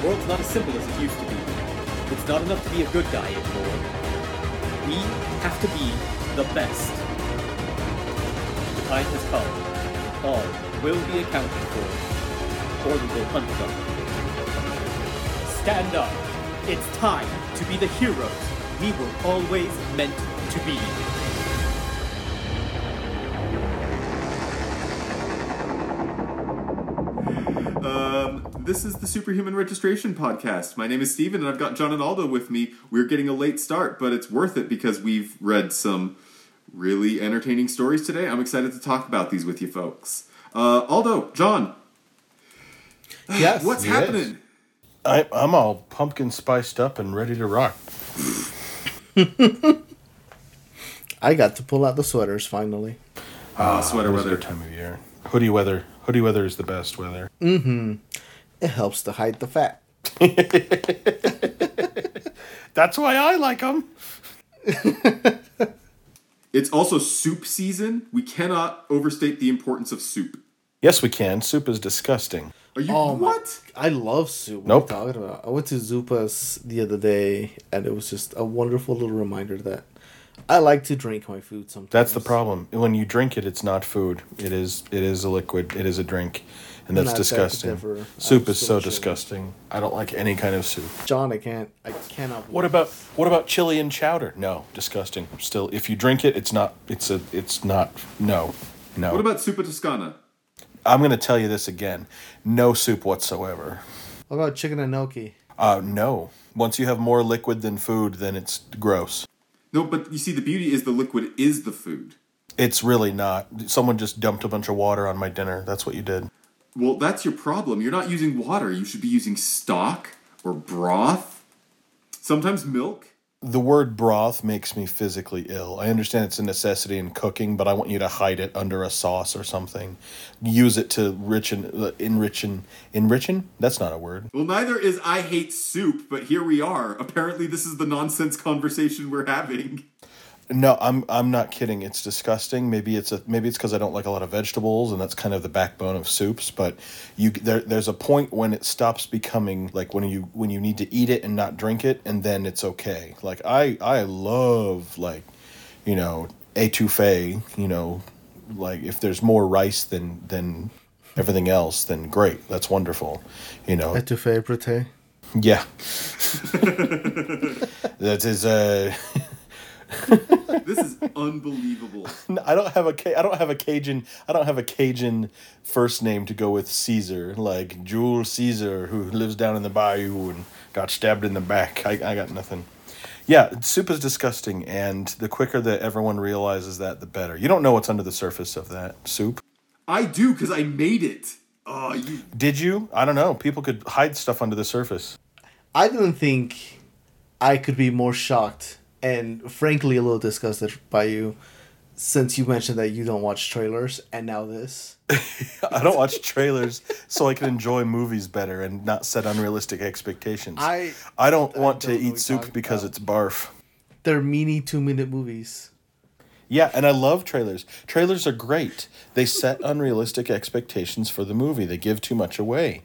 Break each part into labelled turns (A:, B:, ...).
A: The world's not as simple as it used to be. It's not enough to be a good guy anymore. We have to be the best. The time has come. All will be accounted for, or we will hunt them. Stand up. It's time to be the heroes we were always meant to be.
B: This is the Superhuman Registration Podcast. My name is Steven, and I've got John and Aldo with me. We're getting a late start, but it's worth it because we've read some really entertaining stories today. I'm excited to talk about these with you folks. Uh, Aldo, John,
C: Yes.
B: what's
C: yes.
B: happening?
C: I, I'm all pumpkin spiced up and ready to rock.
D: I got to pull out the sweaters finally.
B: Ah, sweater
C: It is a
B: weather.
C: good time of year. Hoodie weather. Hoodie weather is the best weather.
D: It helps to hide the fat.
C: That's why I like them.
B: It's also soup season. We cannot overstate the importance of soup.
C: Yes, we can. Soup is disgusting.
B: Are you
D: Oh my-
B: what?
D: I love soup. What
C: Nope.
D: are you talking about? I went to Zupa's the other day, and it was just a wonderful little reminder that I like to drink my food sometimes.
C: That's the problem. When you drink it, it's not food. It is. It is a liquid. It is a drink, and that's
D: Not
C: disgusting.
D: differ.
C: Soup is
D: so
C: so disgusting. I don't like any kind of soup.
D: John, I can't. I cannot.
C: What about what about chili and chowder? No, disgusting. Still, if you drink it, it's not. It's a. It's not. No, no.
B: What about Zuppa Toscana?
C: I'm going to tell you this again. No soup whatsoever.
D: What about chicken and gnocchi?
C: Uh, no. Once you have more liquid than food, then it's gross.
B: No, but you see, the beauty is the liquid is the food.
C: It's really not. Someone just dumped a bunch of water on my dinner. That's what you did.
B: Well, that's your problem. You're not using water. You should be using stock or broth. Sometimes milk.
C: The word broth makes me physically ill. I understand it's a necessity in cooking, but I want you to hide it under a sauce or something. Use it to rich and uh, enrich and enrichen. That's not a word.
B: Well, neither is I hate soup, but here we are. Apparently, this is the nonsense conversation we're having.
C: No, I'm I'm not kidding. It's disgusting. Maybe it's a maybe it's because I don't like a lot of vegetables, and that's kind of the backbone of soups. But you there there's a point when it stops becoming like when you when you need to eat it and not drink it, and then it's okay. Like I I love like you know etouffee. You know, like if there's more rice than than everything else, then great. That's wonderful. You know,
D: Etouffee Brute.
C: yeah. that is uh.
B: This is unbelievable.
C: No, I don't have a Ca- I don't have a Cajun I don't have a Cajun first name to go with Caesar like Jules Caesar who lives down in the bayou and got stabbed in the back. I, I got nothing. Yeah, soup is disgusting, and the quicker that everyone realizes that, the better. You don't know what's under the surface of that soup.
B: I do because I made it. Oh, you.
C: Did you? I don't know. People could hide stuff under the surface.
D: I didn't think I could be more shocked and frankly a little disgusted by you since you mentioned that you don't watch trailers and now this.
C: I don't watch trailers so I can enjoy movies better and not set unrealistic expectations.
D: I-
C: I don't
D: I
C: want
D: don't
C: to eat soup because
D: about.
C: it's barf.
D: They're mini two minute movies.
C: Yeah, and I love trailers. Trailers are great. They set unrealistic expectations for the movie. They give too much away.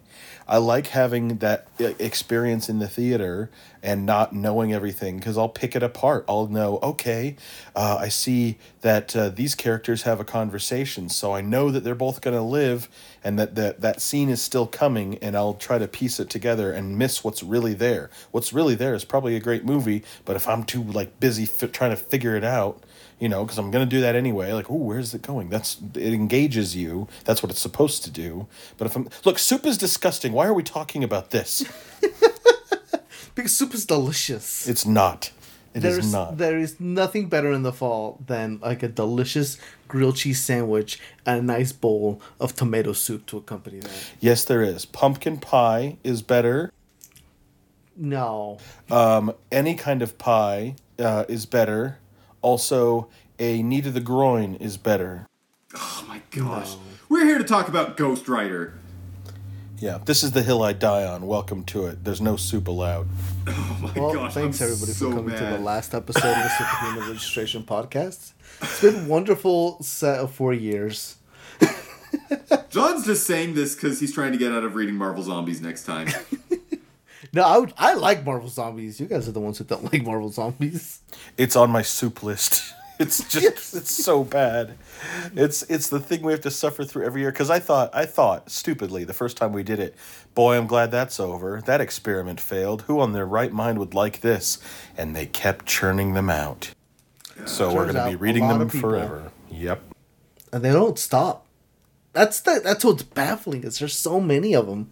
C: I like having that uh, experience in the theater and not knowing everything because I'll pick it apart. I'll know, okay, uh, I see that uh, these characters have a conversation, so I know that they're both going to live and that, that that scene is still coming, and I'll try to piece it together and miss what's really there. What's really there is probably a great movie, but if I'm too like busy trying to figure it out, you know, because I'm gonna do that anyway. Like, oh, where's it going? That's it engages you. That's what it's supposed to do. But if I'm look, soup is disgusting. Why are we talking about this?
D: Because soup is delicious.
C: It's not. It is
D: There's
C: not.
D: there is nothing better in the fall than like a delicious grilled cheese sandwich and a nice bowl of tomato soup to accompany that.
C: yes, there is. Pumpkin pie is better.
D: No.
C: Um, any kind of pie uh, is better. Also, a knee to the groin is better.
B: Oh my gosh. We're here to talk about Ghost Rider.
C: Yeah, this is the hill I die on. Welcome to it. There's no soup allowed.
B: Oh my
D: Well,
B: gosh.
D: thanks
B: I'm
D: everybody
B: so
D: for coming to the last episode of the Superhuman Registration Podcast. It's been a wonderful set of four years.
B: John's just saying this because he's trying to get out of reading Marvel Zombies next time.
D: No, I would. I like Marvel Zombies. You guys are the ones who don't like Marvel Zombies.
C: It's on my soup list. It's just it's so bad. It's it's the thing we have to suffer through every year cuz I thought I thought stupidly the first time we did it, boy, I'm glad that's over. That experiment failed. Who on their right mind would like this? And they kept churning them out. So we're going to be reading them forever. Yep.
D: and they don't stop. That's the that's what's baffling is there's so many of them.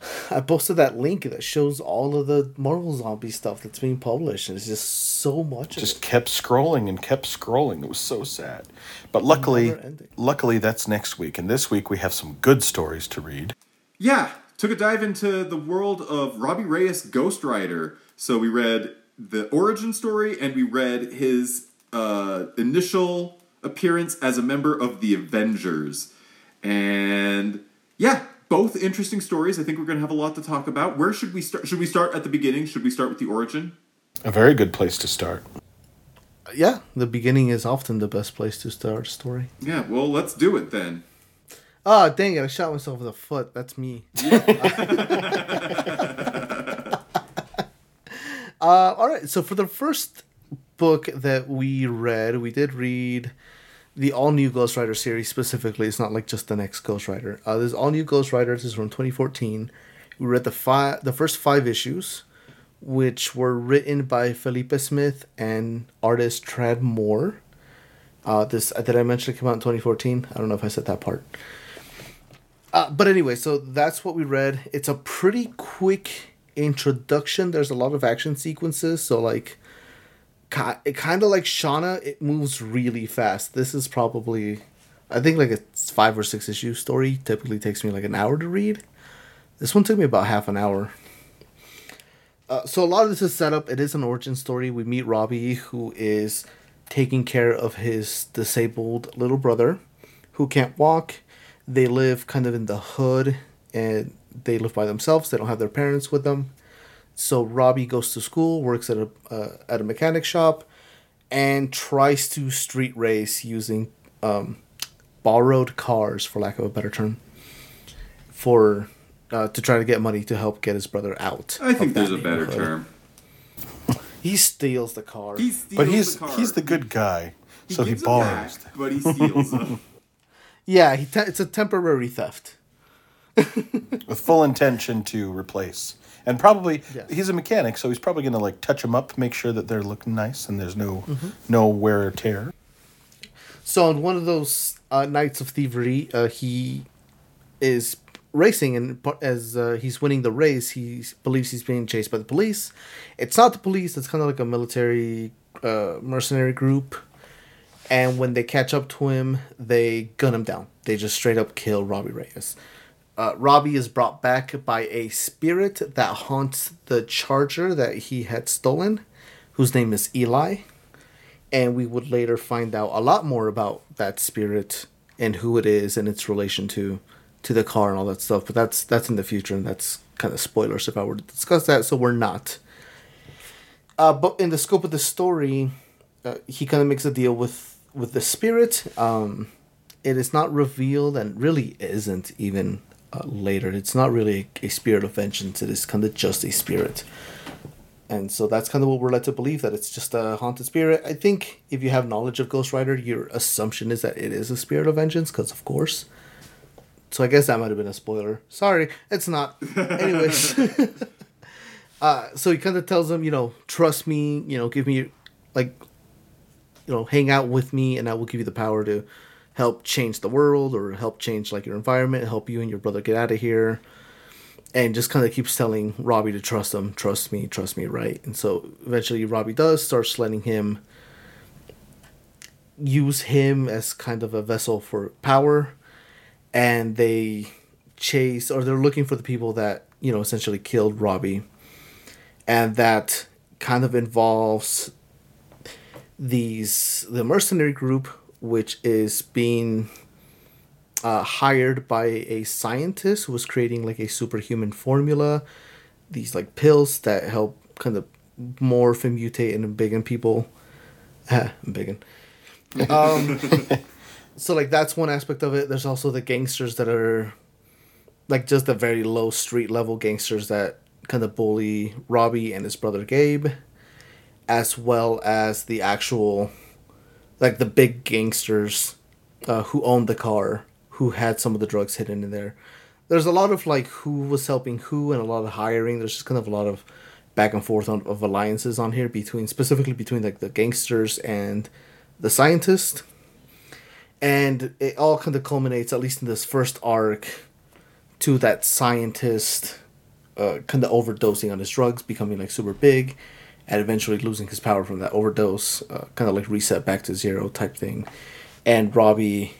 D: I posted that link that shows all of the Marvel zombie stuff that's being published, and it's just so much.
C: Just
D: of
C: kept scrolling and kept scrolling. It was so sad. But luckily, luckily that's next week and this week we have some good stories to read.
B: Yeah, took a dive into the world of Robbie Reyes Ghost Rider. So we read the origin story and we read his uh, initial appearance as a member of the Avengers. And yeah, both interesting stories. I think we're going to have a lot to talk about. Where should we start? Should we start at the beginning? Should we start with the origin?
C: A very good place to start.
D: Yeah, the beginning is often the best place to start a story.
B: Yeah, well, let's do it then.
D: Oh dang it! I shot myself in the foot. That's me. uh, all right. So for the first book that we read, we did read the all new Ghost Rider series specifically. It's not like just the next Ghost Rider. Uh, this all new Ghost Rider. Is from 2014. We read the five, the first five issues, which were written by Felipe Smith and artist Tradd Moore. Uh, this did I mention it came out in 2014? I don't know if I said that part. Uh, but anyway, so that's what we read. It's a pretty quick introduction. There's a lot of action sequences, so like, ki- kind of like shonen, it moves really fast. This is probably, I think like a five or six issue story. Typically takes me like an hour to read. This one took me about half an hour. Uh, so a lot of this is set up. It is an origin story. We meet Robbie, who is taking care of his disabled little brother, who can't walk. They live kind of in the hood, and they live by themselves. They don't have their parents with them. So Robbie goes to school, works at a uh, at a mechanic shop, and tries to street race using um, borrowed cars, for lack of a better term, for uh, to try to get money to help get his brother out.
B: I think there's a better term.
D: He steals the car.
B: He steals
C: But he's
B: the car.
C: he's the good guy. so he borrows.
B: back, but he steals them.
D: yeah, he te- it's a temporary theft.
C: with full intention to replace. And probably
D: Yes.
C: he's a mechanic, so he's probably gonna like touch them up, make sure that they're looking nice and there's no no wear or tear.
D: So on one of those uh, nights of thievery, uh, he is racing, and as uh, he's winning the race, he believes he's being chased by the police. It's not the police; it's kind of like a military uh, mercenary group. And when they catch up to him, they gun him down. They just straight up kill Robbie Reyes. Uh, Robbie is brought back by a spirit that haunts the charger that he had stolen, whose name is Eli. And we would later find out a lot more about that spirit and who it is and its relation to to the car and all that stuff. But that's that's in the future and that's kind of spoilers if i were to discuss that so we're not. Uh, but in the scope of the story uh, he kind of makes a deal with with the spirit. Um, it is not revealed and really isn't even uh, later it's not really a spirit of vengeance it is kind of just a spirit and so that's kind of what we're led to believe that it's just a haunted spirit. I think if you have knowledge of Ghost Rider, your assumption is that it is a spirit of vengeance, because of course. So I guess that might have been a spoiler. Sorry, it's not. Anyways, uh, so he kind of tells them, you know, trust me, you know, give me, like, you know, hang out with me, and I will give you the power to help change the world or help change like your environment, help you and your brother get out of here. And just kind of keeps telling Robbie to trust him, trust me, trust me, right? And so eventually Robbie does starts letting him use him as kind of a vessel for power, and they chase or they're looking for the people that you know essentially killed Robbie, and that kind of involves these the mercenary group, which is being uh, hired by a scientist who was creating like a superhuman formula, these like pills that help kind of morph and mutate and embiggen people. embiggen. Um, so like that's one aspect of it. There's also the gangsters that are like just the very low street level gangsters that kind of bully Robbie and his brother Gabe, as well as the actual, like the big gangsters uh, who owned the car, who had some of the drugs hidden in there. There's a lot of like who was helping who and a lot of hiring. There's just kind of a lot of back and forth on, of alliances on here between specifically between like the gangsters and the scientist and it all kind of culminates at least in this first arc to that scientist uh, kind of overdosing on his drugs becoming like super big and eventually losing his power from that overdose uh, kind of like reset back to zero type thing. And robbie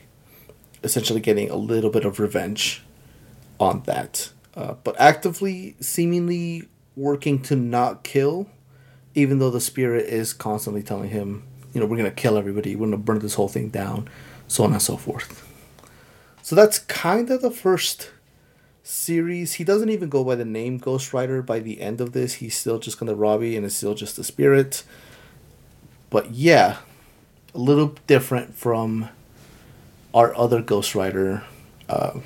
D: essentially getting a little bit of revenge on that. Uh, but actively seemingly working to not kill even though the spirit is constantly telling him you know we're to kill everybody. We're to burn this whole thing down so on and so forth. So that's kind of the first series. He doesn't even go by the name Ghost Rider by the end of this. He's still just kind of Robbie and it's still just a spirit. But yeah, a little different from our other Ghost Rider uh,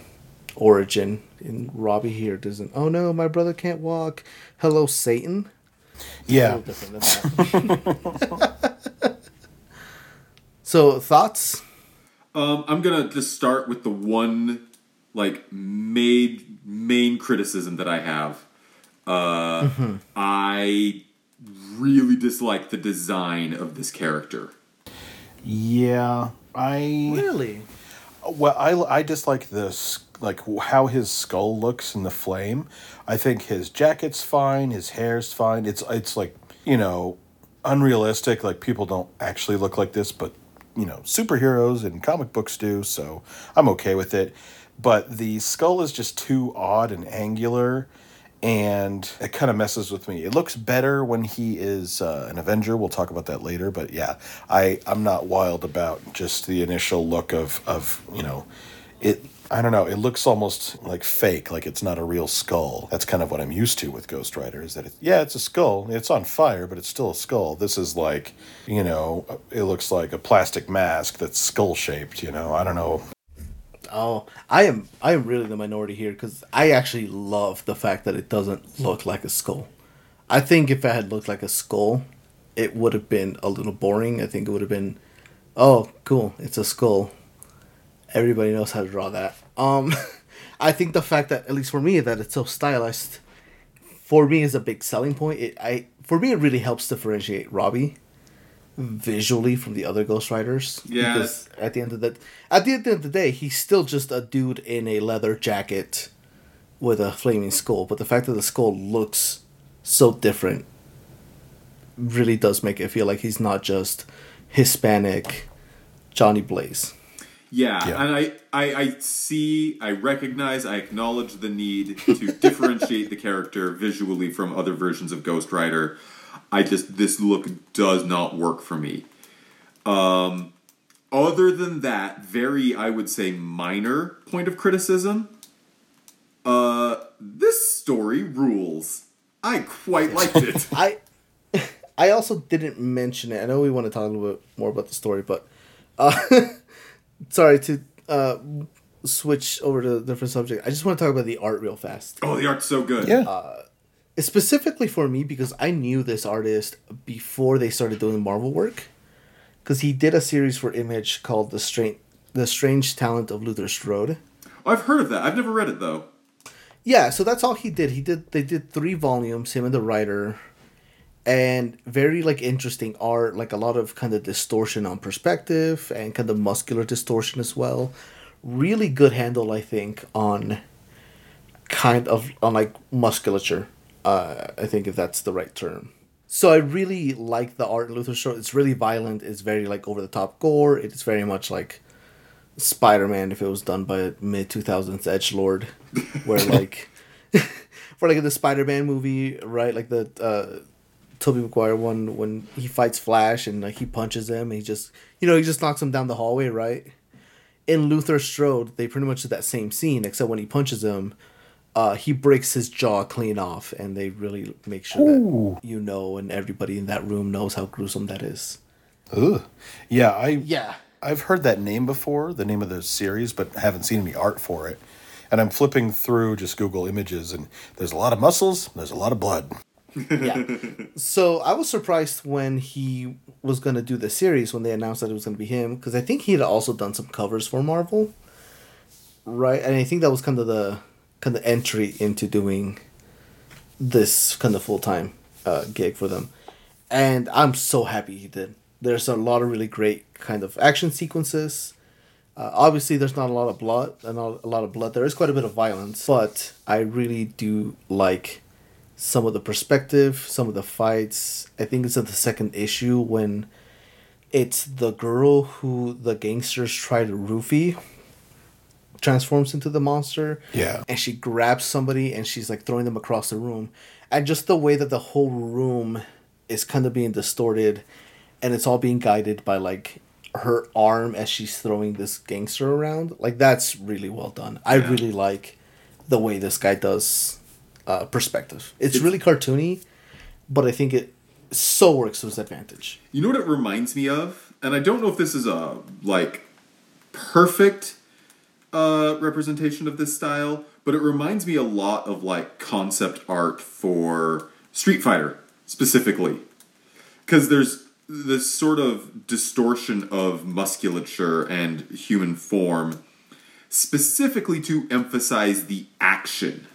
D: origin. And Robbie here doesn't. Oh no, my brother can't walk. Hello, Satan.
C: Yeah.
D: so thoughts?
B: Um, I'm gonna just start with the one like main main criticism that I have. Uh, mm-hmm. I really dislike the design of this character.
C: Yeah, I
D: really.
C: Well, I I dislike this like how his skull looks in the flame. I think his jacket's fine, his hair's fine. It's it's like you know unrealistic. Like people don't actually look like this, but you know superheroes and comic books do, so I'm okay with it. But the skull is just too odd and angular, and it kind of messes with me. It looks better when he is uh, an Avenger. We'll talk about that later. But yeah, I I'm not wild about just the initial look of of you know it I don't know. It looks almost like fake, like it's not a real skull. That's kind of what I'm used to with Ghost Rider. Is that it, yeah, it's a skull. It's on fire, but it's still a skull. This is like, you know, it looks like a plastic mask that's skull shaped. You know, I don't know.
D: Oh, I am I am really the minority here because I actually love the fact that it doesn't look like a skull. I think if it had looked like a skull, it would have been a little boring. I think it would have been, oh, cool, it's a skull everybody knows how to draw that. Um, I think the fact that at least for me that it's so stylized, for me is a big selling point. It I for me it really helps differentiate Robbie visually from the other Ghost Riders.
B: Yeah.
D: Because at the end of the at the end of the day, he's still just a dude in a leather jacket with a flaming skull. But the fact that the skull looks so different really does make it feel like he's not just Hispanic Johnny Blaze.
B: Yeah, yeah, and I, I, I see, I recognize, I acknowledge the need to differentiate the character visually from other versions of Ghost Rider. I just this look does not work for me. Um, other than that, very I would say minor point of criticism. Uh, this story rules. I quite liked it.
D: I I also didn't mention it. I know we want to talk a little bit more about the story, but uh, sorry to uh, switch over to a different subject. I just want to talk about the art real fast.
B: Oh, the art's so good.
C: Yeah.
D: Uh, specifically for me because I knew this artist before they started doing Marvel work, because he did a series for Image called the Strange the Strange Talent of Luther Strode.
B: Oh, I've heard of that. I've never read it though.
D: Yeah, so that's all he did. He did they did three volumes, him and the writer, and very like interesting art like a lot of kind of distortion on perspective and kind of muscular distortion as well really good handle i think on kind of on like musculature uh, i think if that's the right term so i really like the art in Luther Strode it's really violent it's very like over the top gore it's very much like spider-man if it was done by a mid 2000s edge lord where like for like the spider-man movie right like the uh Tobey Maguire one when he fights Flash and like he punches him. he just you know he just knocks him down the hallway, right? In Luther Strode, they pretty much did that same scene, except when he punches him, uh, he breaks his jaw clean off, and they really make sure Ooh. that you know and everybody in that room knows how gruesome that is.
C: Ugh. Yeah, I
D: yeah
C: I've heard that name before, the name of the series, but haven't seen any art for it. and I'm flipping through just Google images, and there's a lot of muscles, there's a lot of blood.
D: yeah. So I was surprised when he was going to do the series when they announced that it was going to be him because I think he had also done some covers for Marvel, right? And I think that was kind of the kind of entry into doing this kind of full time uh, gig for them, and I'm so happy he did. There's a lot of really great kind of action sequences. Uh, obviously, there's not a lot of blood, and not a lot of blood. There is quite a bit of violence, but I really do like some of the perspective, some of the fights. I think it's at the second issue when it's the girl who the gangsters try to roofie transforms into the monster.
C: Yeah.
D: And she grabs somebody and she's like throwing them across the room. And just the way that the whole room is kind of being distorted and it's all being guided by like her arm as she's throwing this gangster around. Like that's really well done. I
B: Yeah.
D: really like the way this guy does uh, perspective. It's,
B: It's-
D: really cartoony, but I think it so works to his advantage.
B: You know what it reminds me of? And I don't know if this is a like perfect uh, representation of this style, but it reminds me a lot of like concept art for Street Fighter specifically. Because there's this sort of distortion of musculature and human form specifically to emphasize the action.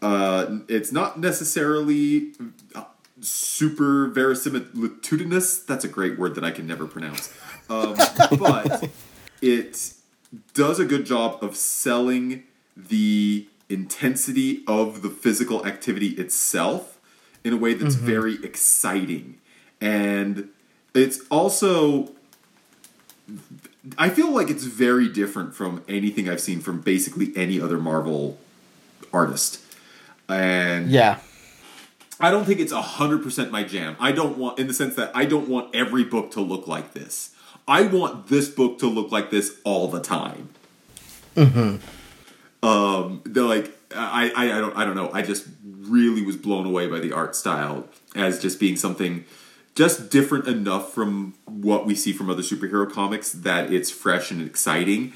B: Uh, it's not necessarily uh, super verisimilitudinous. That's a great word that I can never pronounce. Um, but it does a good job of selling the intensity of the physical activity itself in a way that's mm-hmm. very exciting. And it's also I feel like it's very different from anything I've seen from basically any other Marvel artist. And
D: Yeah.
B: I don't think it's 100% my jam. I don't want, in the sense that I don't want every book to look like this. I want this book to look like this all the time. Mm-hmm. Um, they're like, I, I, I don't, I don't know. I just really was blown away by the art style as just being something just different enough from what we see from other superhero comics that it's fresh and exciting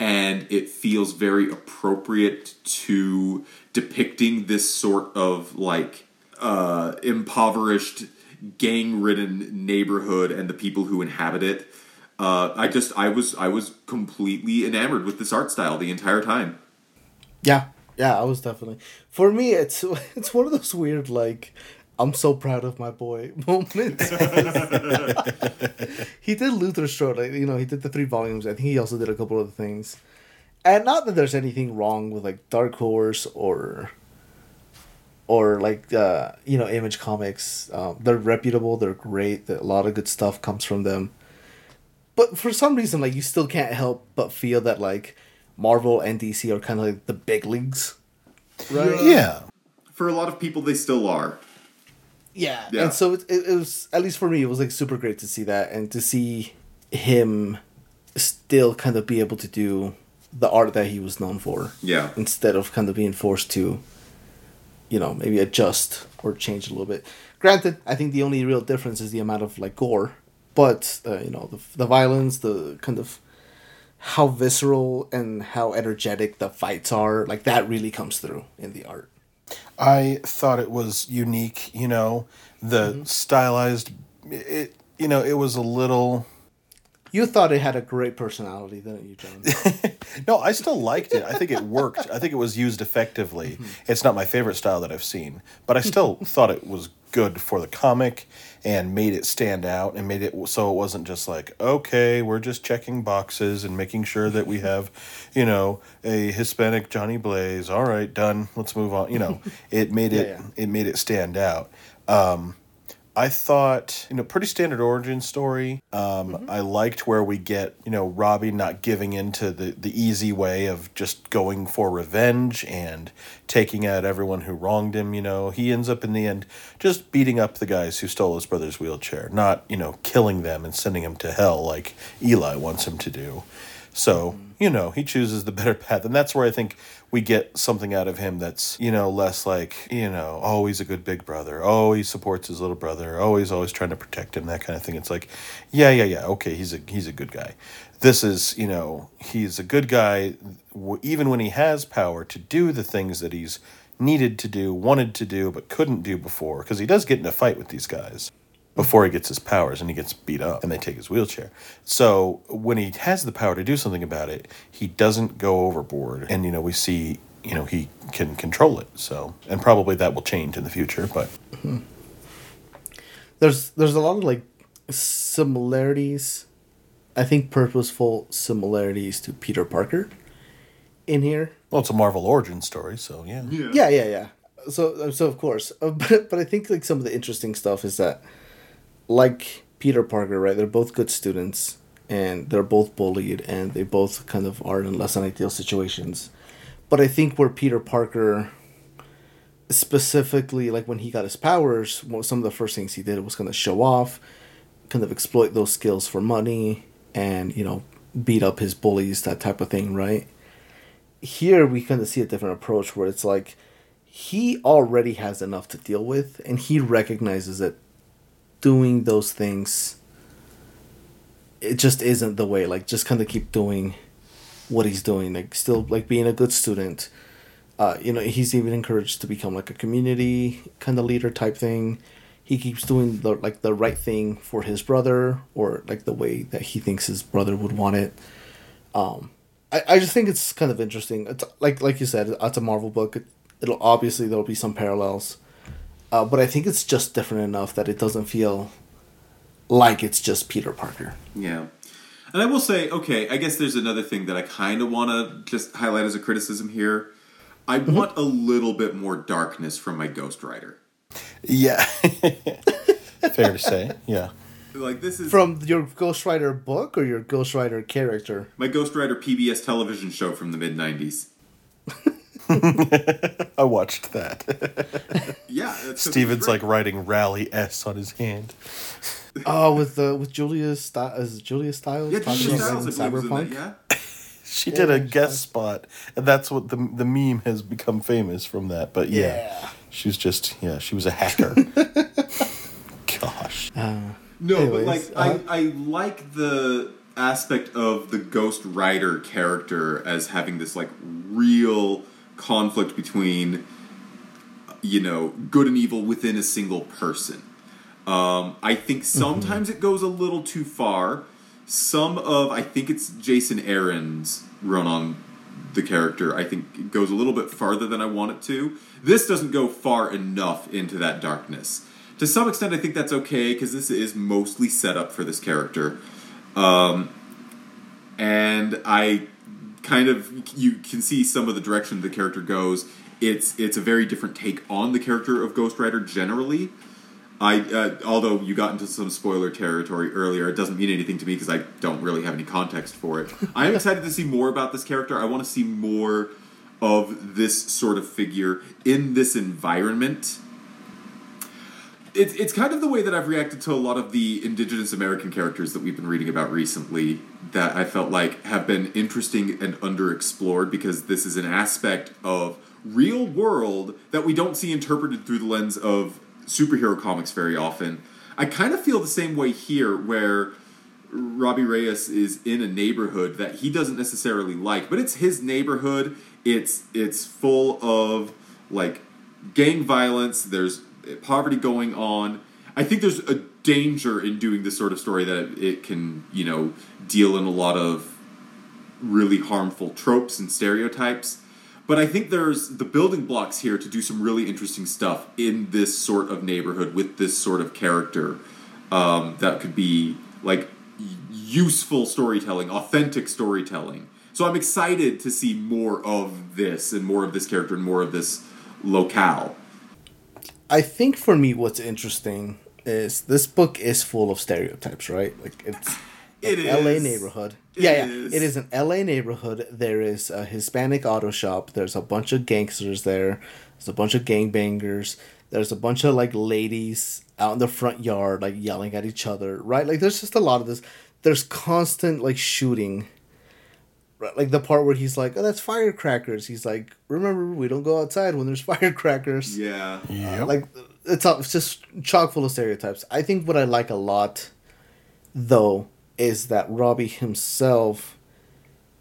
B: and it feels very appropriate to depicting this sort of like uh, impoverished gang-ridden neighborhood and the people who inhabit it uh, i just i was i was completely enamored with this art style the entire time
D: Yeah, yeah, I was definitely. For me, it's it's one of those weird like, I'm so proud of my boy moments. he did Luther Strode, like, you know, he did the three volumes. I think he also did a couple other things, and not that there's anything wrong with like Dark Horse or. Or like uh, you know, Image Comics, um, they're reputable. They're great. A lot of good stuff comes from them. But for some reason, like you still can't help but feel that like Marvel and DC are kind of like the big leagues, right?
C: Yeah.
B: for a lot of people they still are
D: Yeah.
B: Yeah.
D: And so it, it, it was at least for me, it was like super great to see that and to see him still kind of be able to do the art that he was known for
B: yeah
D: instead of kind of being forced to, you know, maybe adjust or change a little bit. Granted, I think the only real difference is the amount of like gore, but uh, you know, the the violence, the kind of how visceral and how energetic the fights are, like that really comes through in the art.
C: I thought it was unique, you know, the
D: Mm-hmm.
C: stylized it you know, it was a little
D: You thought it had a great personality, didn't you, John?
C: No, I still liked it. I think it worked. I think it was used effectively. It's not my favorite style that I've seen, but I still thought it was good for the comic and made it stand out and made it so it wasn't just like, okay, we're just checking boxes and making sure that we have, you know, a Hispanic Johnny Blaze. All right, done. Let's move on. You know, it made it
D: Yeah,
C: it made it stand out. Um I thought, you know, pretty standard origin story. Um, I liked where we get, you know, Robbie not giving into the, the easy way of just going for revenge and taking out everyone who wronged him. You know, he ends up in the end just beating up the guys who stole his brother's wheelchair, not, you know, killing them and sending them to hell like Eli wants him to do. So, you know, he chooses the better path. And that's where I think we get something out of him that's, you know, less like, you know, oh, he's a good big brother. Oh, he supports his little brother. Oh, he's always trying to protect him, that kind of thing. It's like, yeah, yeah, yeah. Okay, he's a he's a good guy. This is, you know, he's a good guy even when he has power to do the things that he's needed to do, wanted to do, but couldn't do before, because he does get in a fight with these guys before he gets his powers and he gets beat up and they take his wheelchair. So when he has the power to do something about it, he doesn't go overboard. And, you know, we see, you know, he can control it. So, and probably that will change in the future, but
D: there's there's a lot of like similarities i think purposeful similarities to peter parker in here
C: well, it's a Marvel origin story. So, yeah.
D: yeah yeah yeah so so of course Uh, but, but i think like some of the interesting stuff is that like peter parker right they're both good students and they're both bullied and they both kind of are in less than ideal situations. But i think where peter parker specifically like when he got his powers some of the first things he did was kind of show off kind of exploit those skills for money and you know beat up his bullies that type of thing right? Here we kind of see a different approach where it's like he already has enough to deal with and he recognizes that doing those things it just isn't the way like just kind of keep doing what he's doing like still like being a good student. Uh, you know he's even encouraged to become like a community kind of leader type thing. He keeps doing the like the right thing for his brother or like the way that he thinks his brother would want it. Um i, I just think it's kind of interesting. It's like like you said it's a marvel book. It, it'll obviously there'll be some parallels uh, but i think it's just different enough that it doesn't feel like it's just peter parker
B: Yeah. And I will say, okay, I guess there's another thing that I kind of want to just highlight as a criticism here. I
C: Mm-hmm.
B: want a little bit more darkness from my Ghost Rider.
C: Yeah. Fair to say. Yeah.
B: Like this is
D: from your ghost rider book or your ghost rider character
B: my Ghostwriter PBS television show from the mid '90s.
C: I watched that.
B: Yeah, that's 'cause
C: Steven's like writing Rally S on his hand.
D: Oh, with the with Julia Sti- is Julia Stiles
B: yeah,
D: talking
B: Julia
D: about
B: Stiles,
D: writing
B: I believe, was in
D: cyberpunk.
B: that. Yeah,
C: She
D: Yeah,
C: did a
D: she's
C: guest spot, and that's what the the meme has become famous from that. But yeah,
D: Yeah.
C: she's just yeah, she was a hacker. Gosh,
B: No,
D: Anyways,
B: but like
D: uh-huh.
B: I, I like the aspect of the Ghost Rider character as having this like real conflict between you know good and evil within a single person. Um, I think sometimes it goes a little too far. Some of I think it's Jason Aaron's run on the character. I think it goes a little bit farther than I want it to. This doesn't go far enough into that darkness. To some extent, I think that's okay because this is mostly set up for this character, um, and I kind of you can see some of the direction the character goes. It's it's a very different take on the character of Ghost Rider generally. I uh, although you got into some spoiler territory earlier, it doesn't mean anything to me because I don't really have any context for it. I am excited to see more about this character. I want to see more of this sort of figure in this environment. It's it's kind of the way that I've reacted to a lot of the indigenous American characters that we've been reading about recently that I felt like have been interesting and underexplored because this is an aspect of real world that we don't see interpreted through the lens of superhero comics very often. I kind of feel the same way here where Robbie Reyes is in a neighborhood that he doesn't necessarily like, but it's his neighborhood. It's it's full of like gang violence. There's poverty going on. I think there's a danger in doing this sort of story that it can, you know, deal in a lot of really harmful tropes and stereotypes. But I think there's the building blocks here to do some really interesting stuff in this sort of neighborhood with this sort of character um, that could be like useful storytelling, authentic storytelling. So I'm excited to see more of this and more of this character and more of this locale.
D: I think for me, what's interesting is this book is full of stereotypes, right? Like it's
B: It
D: an LA neighborhood.
B: It
D: yeah, yeah.
B: is.
D: It is an LA neighborhood. There is a Hispanic auto shop. There's a bunch of gangsters there. There's a bunch of gangbangers. There's a bunch of like ladies out in the front yard, like yelling at each other, right? Like there's just a lot of this. There's constant like shooting. Right, Like the part where he's like, "Oh, that's firecrackers." He's like, "Remember, we don't go outside when there's firecrackers."
B: Yeah.
C: Yep.
D: like it's all, it's just chock full of stereotypes. I think what I like a lot, though, is that Robbie himself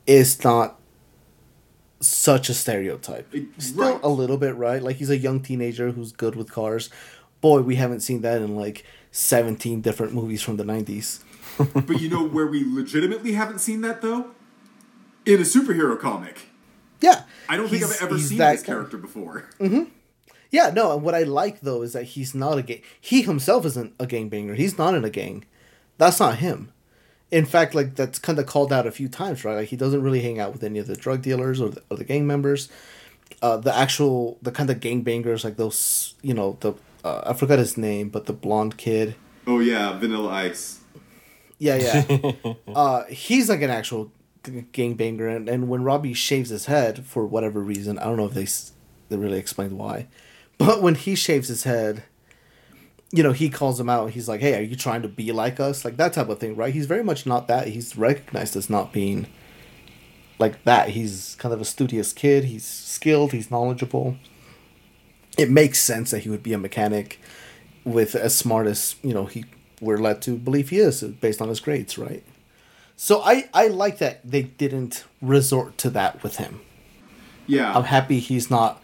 D: is not such a stereotype.
B: It-
D: Still
B: right.
D: a little bit, right? Like he's a young teenager who's good with cars. Boy, we haven't seen that in like 17 different movies from the 90s.
B: but you know where we legitimately haven't seen that though? In a superhero comic.
D: Yeah.
B: I don't think I've ever seen this
D: guy.
B: character before. Mm-hmm.
D: Yeah, no, and what I like though is that he's not a gang. He himself isn't a gangbanger. He's not in a gang. That's not him. In fact, like that's kind of called out a few times, right? Like he doesn't really hang out with any of the drug dealers or the, or the gang members. Uh, the actual, the kind of gangbangers, like those, you know, the uh, I forgot his name, but the blonde kid.
B: Oh yeah, Vanilla Ice.
D: Yeah, yeah. uh, he's like an actual g- gangbanger, and, and when Robbie shaves his head for whatever reason, I don't know if they they really explained why, but when he shaves his head, you know, he calls him out. He's like, "Hey, are you trying to be like us?" Like that type of thing, right? He's very much not that. He's recognized as not being like that. He's kind of a studious kid. He's skilled. He's knowledgeable. It makes sense that he would be a mechanic with as smart as you know he we're led to believe he is based on his grades, right? So I I like that they didn't resort to that with him.
B: Yeah.
D: I'm happy he's not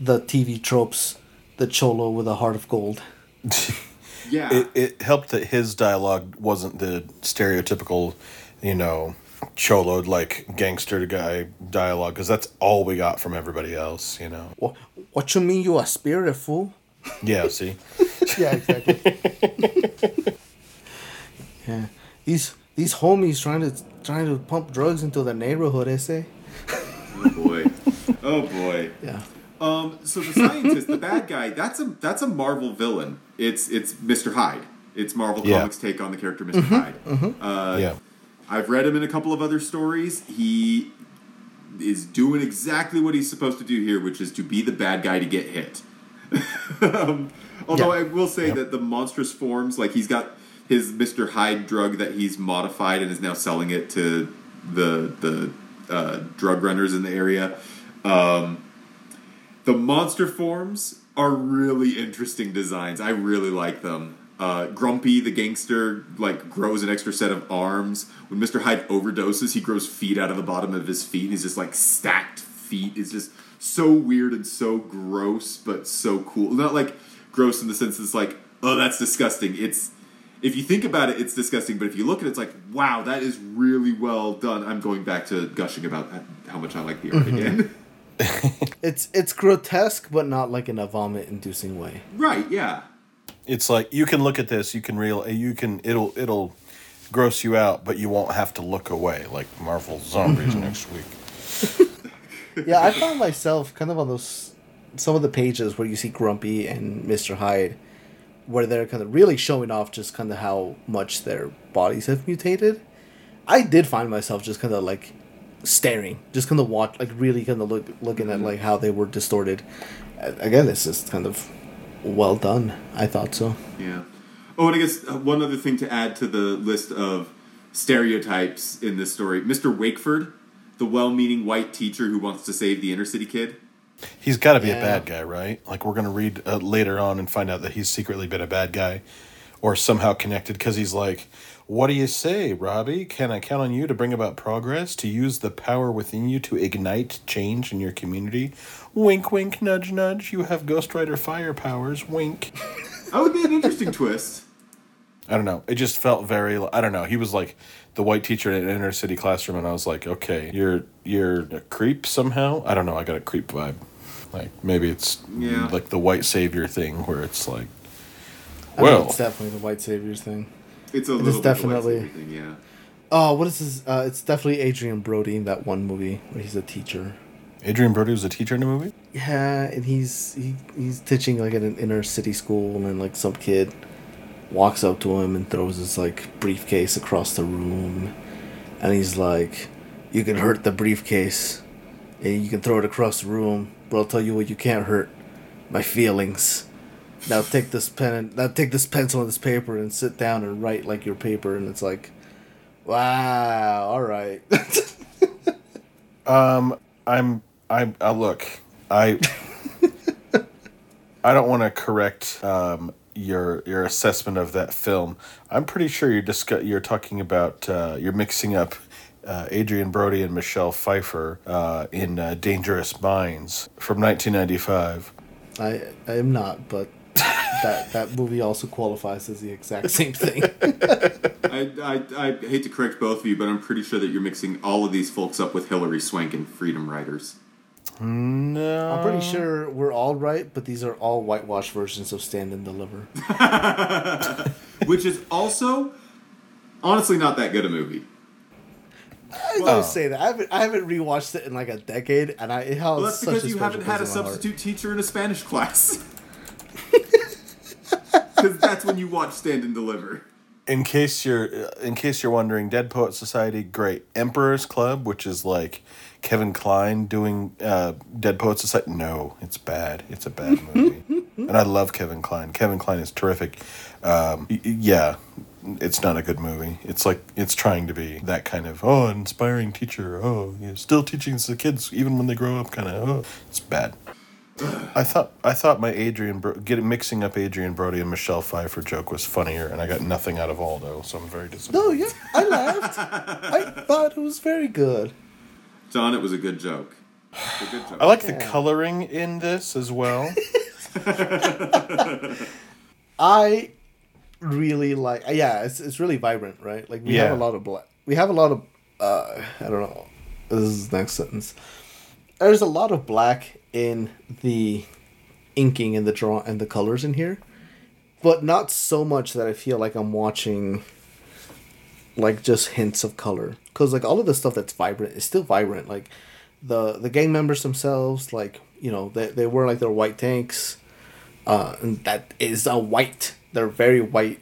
D: the TV tropes, the cholo with a heart of gold.
B: yeah.
C: It, it helped that his dialogue wasn't the stereotypical, you know, cholo like gangster guy dialogue because that's all we got from everybody else. You know.
D: What, what you mean you are spirit fool?
C: Yeah. See.
D: Yeah, exactly. yeah, these these homies trying to trying to pump drugs into the neighborhood. I say.
B: oh boy. Oh boy.
D: Yeah.
B: Um, so the scientist, the bad guy, that's a that's a Marvel villain. It's it's Mr. Hyde. It's Marvel
C: Yeah.
B: Comics take on the character Mr. Hyde. Uh,
C: yeah.
B: I've read him in a couple of other stories. He is doing exactly what he's supposed to do here, which is to be the bad guy to get hit. um, although
D: Yeah.
B: I will say that the monstrous forms, like he's got his Mr. Hyde drug that he's modified and is now selling it to the the uh, drug runners in the area. Um, the monster forms are really interesting designs. I really like them. Uh, Grumpy, the gangster, like grows an extra set of arms. When Mister Hyde overdoses, he grows feet out of the bottom of his feet. He's just like stacked feet. It's just so weird and so gross, but so cool. Not like gross in the sense it's like, oh, that's disgusting. It's if you think about it, it's disgusting. But if you look at it, it's like, wow, that is really well done. I'm going back to gushing about how much I like the art again.
D: It's it's grotesque, but not like in a vomit inducing way.
B: right? Yeah.
C: It's like you can look at this, you can real, you can it'll it'll gross you out, but you won't have to look away like Marvel Zombies mm-hmm. next week.
D: yeah, I found myself kind of on those some of the pages where you see Grumpy and Mr. Hyde, where they're kind of really showing off just kind of how much their bodies have mutated. I did find myself just kind of like staring, just kind of watch, like really kind of look looking at like how they were distorted. Again, it's just kind of well done. I thought so.
B: Yeah. Oh, and I guess uh, one other thing to add to the list of stereotypes in this story Mr. Wakeford, the well meaning white teacher who wants to save the inner city kid.
C: He's got to be
D: Yeah.
C: a bad guy, right? Like we're gonna read uh, later on and find out that he's secretly been a bad guy, or somehow connected because he's like, "What do you say, Robbie? Can I count on you to bring about progress, to use the power within you to ignite change in your community?" Wink, wink, nudge, nudge. You have Ghost Rider fire powers. Wink.
B: That would be an interesting twist.
C: I don't know. It just felt very. I don't know. He was like the white teacher in an inner city classroom, and I was like, okay, you're you're a creep somehow. I don't know. I got a creep vibe. Like maybe it's
B: Yeah.
C: like the white savior thing, where it's like,
D: I
C: well,
D: it's definitely the white saviors thing.
B: It's a
D: It is
B: little bit
D: definitely-
B: lightsaber yeah.
D: Oh, what is his? Uh, it's definitely Adrien Brody in that one movie where he's a teacher.
C: Adrien Brody was a teacher in the movie.
D: Yeah, and he's he, he's teaching like at an inner city school, and then like some kid walks up to him and throws his like briefcase across the room, and he's like, "You can hurt the briefcase, and you can throw it across the room, but I'll tell you what you can't hurt, my feelings." Now take this pen and now take this pencil and this paper and sit down and write like your paper, and it's like, wow, all right.
C: Um i'm I'm I look I I don't want to correct um, your your assessment of that film. I'm pretty sure you're discuss, you're talking about uh, you're mixing up uh, Adrien Brody and Michelle Pfeiffer uh, in uh, Dangerous Minds from 1995.
D: I I am not, but that that movie also qualifies as the exact same thing.
B: I, I, I hate to correct both of you, but I'm pretty sure that you're mixing all of these folks up with Hilary Swank and Freedom Writers.
C: No.
D: I'm pretty sure we're all right, but these are all whitewashed versions of Stand and Deliver.
B: Which is also, honestly, not that good a movie.
D: I don't say that. I haven't I haven't rewatched it in like a decade, and I it has
B: Well, that's
D: such
B: because
D: a
B: you haven't had a
D: place in my heart.
B: substitute teacher in a Spanish class. Because that's when you watch Stand and Deliver.
C: in case you're in case you're wondering, Dead Poet Society, great. Emperor's Club, which is like Kevin Kline doing uh, Dead Poet Society. No, it's bad. It's a bad movie, and I love Kevin Kline. Kevin Kline is terrific. Um, y- yeah, it's not a good movie. It's like it's trying to be that kind of oh inspiring teacher. Oh, you know, still teaching the kids even when they grow up. Kind of oh, it's bad. I thought I thought my Adrien Bro- getting mixing up Adrien Brody and Michelle Pfeiffer joke was funnier, and I got nothing out of Aldo, so I'm very disappointed.
D: No, yeah, I laughed. I thought it was very good.
B: John, it was a good joke. It's a good joke.
C: I like the coloring in this as well.
D: I really like. Yeah, it's it's really vibrant, right? Like we
C: Yeah.
D: have a lot of black. We have a lot of. Uh, I don't know. This is the next sentence. There's a lot of black in the inking and the draw and the colors in here, but not so much that I feel like I'm watching. Like just hints of color, because like all of the stuff that's vibrant is still vibrant. Like the the gang members themselves, like you know they they wear like their white tanks uh, and that is a white. They're very white.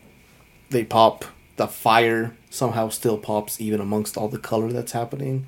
D: They pop. The fire somehow still pops even amongst all the color that's happening.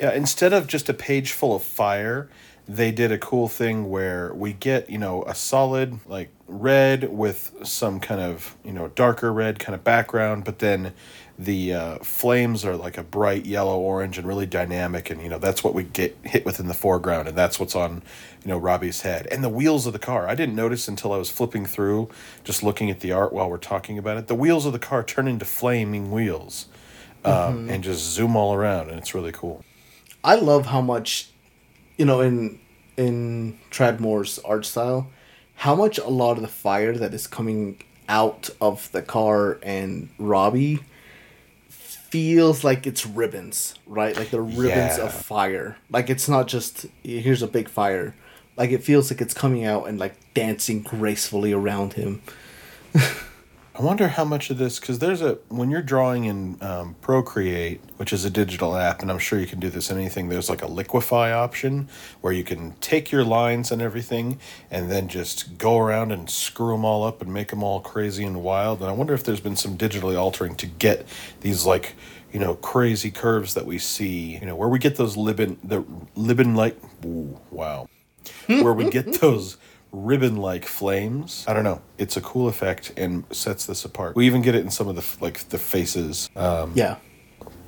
C: Yeah, instead of just a page full of fire, they did a cool thing where we get, you know, a solid like red with some kind of, you know, darker red kind of background, but then the uh, flames are like a bright yellow orange and really dynamic and you know that's what we get hit with in the foreground and that's what's on you know robbie's head. And the wheels of the car i didn't notice until i was flipping through just looking at the art while we're talking about it the wheels of the car turn into flaming wheels um, and just zoom all around and it's really cool.
D: I love how much, you know, in in Tradd Moore's art style, how much a lot of the fire that is coming out of the car and Robbie feels like it's ribbons, right? Like they're ribbons
C: Yeah.
D: of fire. Like it's not just here's a big fire. Like it feels like it's coming out and like dancing gracefully around him.
C: I wonder how much of this because there's a when you're drawing in um, Procreate, which is a digital app, and I'm sure you can do this in anything. There's like a liquify option where you can take your lines and everything, and then just go around and screw them all up and make them all crazy and wild. And I wonder if there's been some digitally altering to get these like you know crazy curves that we see. You know where we get those libin the libin like wow, where we get those ribbon like flames. I don't know. It's a cool effect and sets this apart. We even get it in some of the like the faces. Um,
D: Yeah.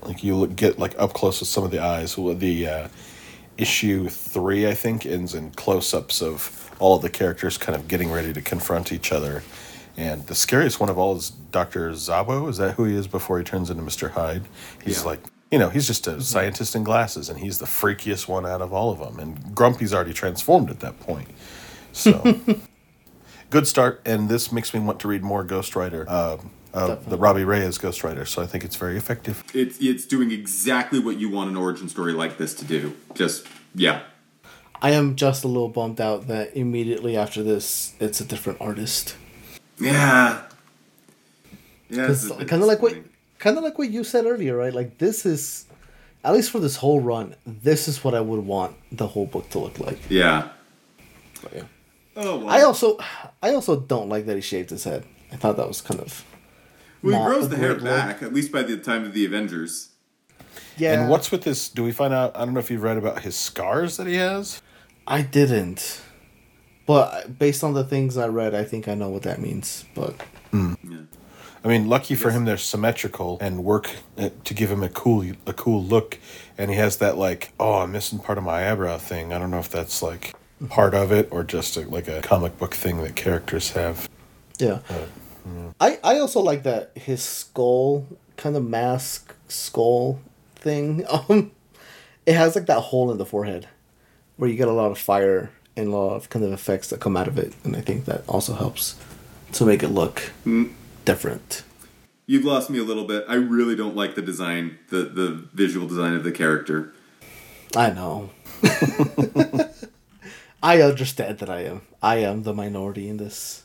C: like you get like up close with some of the eyes. Well, The uh, issue three, I think, ends in close ups of all of the characters kind of getting ready to confront each other. And the scariest one of all is Dr. Zabo. Is that who he is before he turns into Mr. Hyde? He's
B: Yeah.
C: like, you know, he's just a scientist in glasses, and he's the freakiest one out of all of them. And Grumpy's already transformed at that point. So, good start. And this makes me want to read more Ghostwriter. Uh, uh, the Robbie Reyes Ghost Rider. So I think it's very effective.
B: It's it's doing exactly what you want an origin story like this to do. Just yeah.
D: I am just a little bummed out that immediately after this, it's a different artist.
B: Yeah. Yeah. it's a bit
D: Kind of like what, kind of like what you said earlier, right? Like this is, at least for this whole run, this is what I would want the whole book to look like.
B: Yeah.
D: But yeah.
B: Oh well.
D: I also, I also don't like that he shaved his head. I thought that was kind of.
B: well, he grows the hair
D: look.
B: back at least by the time of the Avengers.
D: Yeah.
C: And what's with this? Do we find out? I don't know if you've read about his scars that he has.
D: I didn't, but based on the things I read, I think I know what that means. But
B: Yeah.
C: I mean, lucky for him, they're symmetrical and work uh, to give him a cool, a cool look. And he has that like, oh, I'm missing part of my eyebrow thing. I don't know if that's like part of it or just a, like a comic book thing that characters have.
D: yeah, I I also like that his skull kind of mask skull thing. Um, it has like that hole in the forehead where you get a lot of fire and a lot of kind of effects that come out of it, and I think that also helps to make it look different.
B: You've lost me a little bit. I really don't like the design, the the visual design of the character.
D: I know. I understand that I am. I am the minority in this.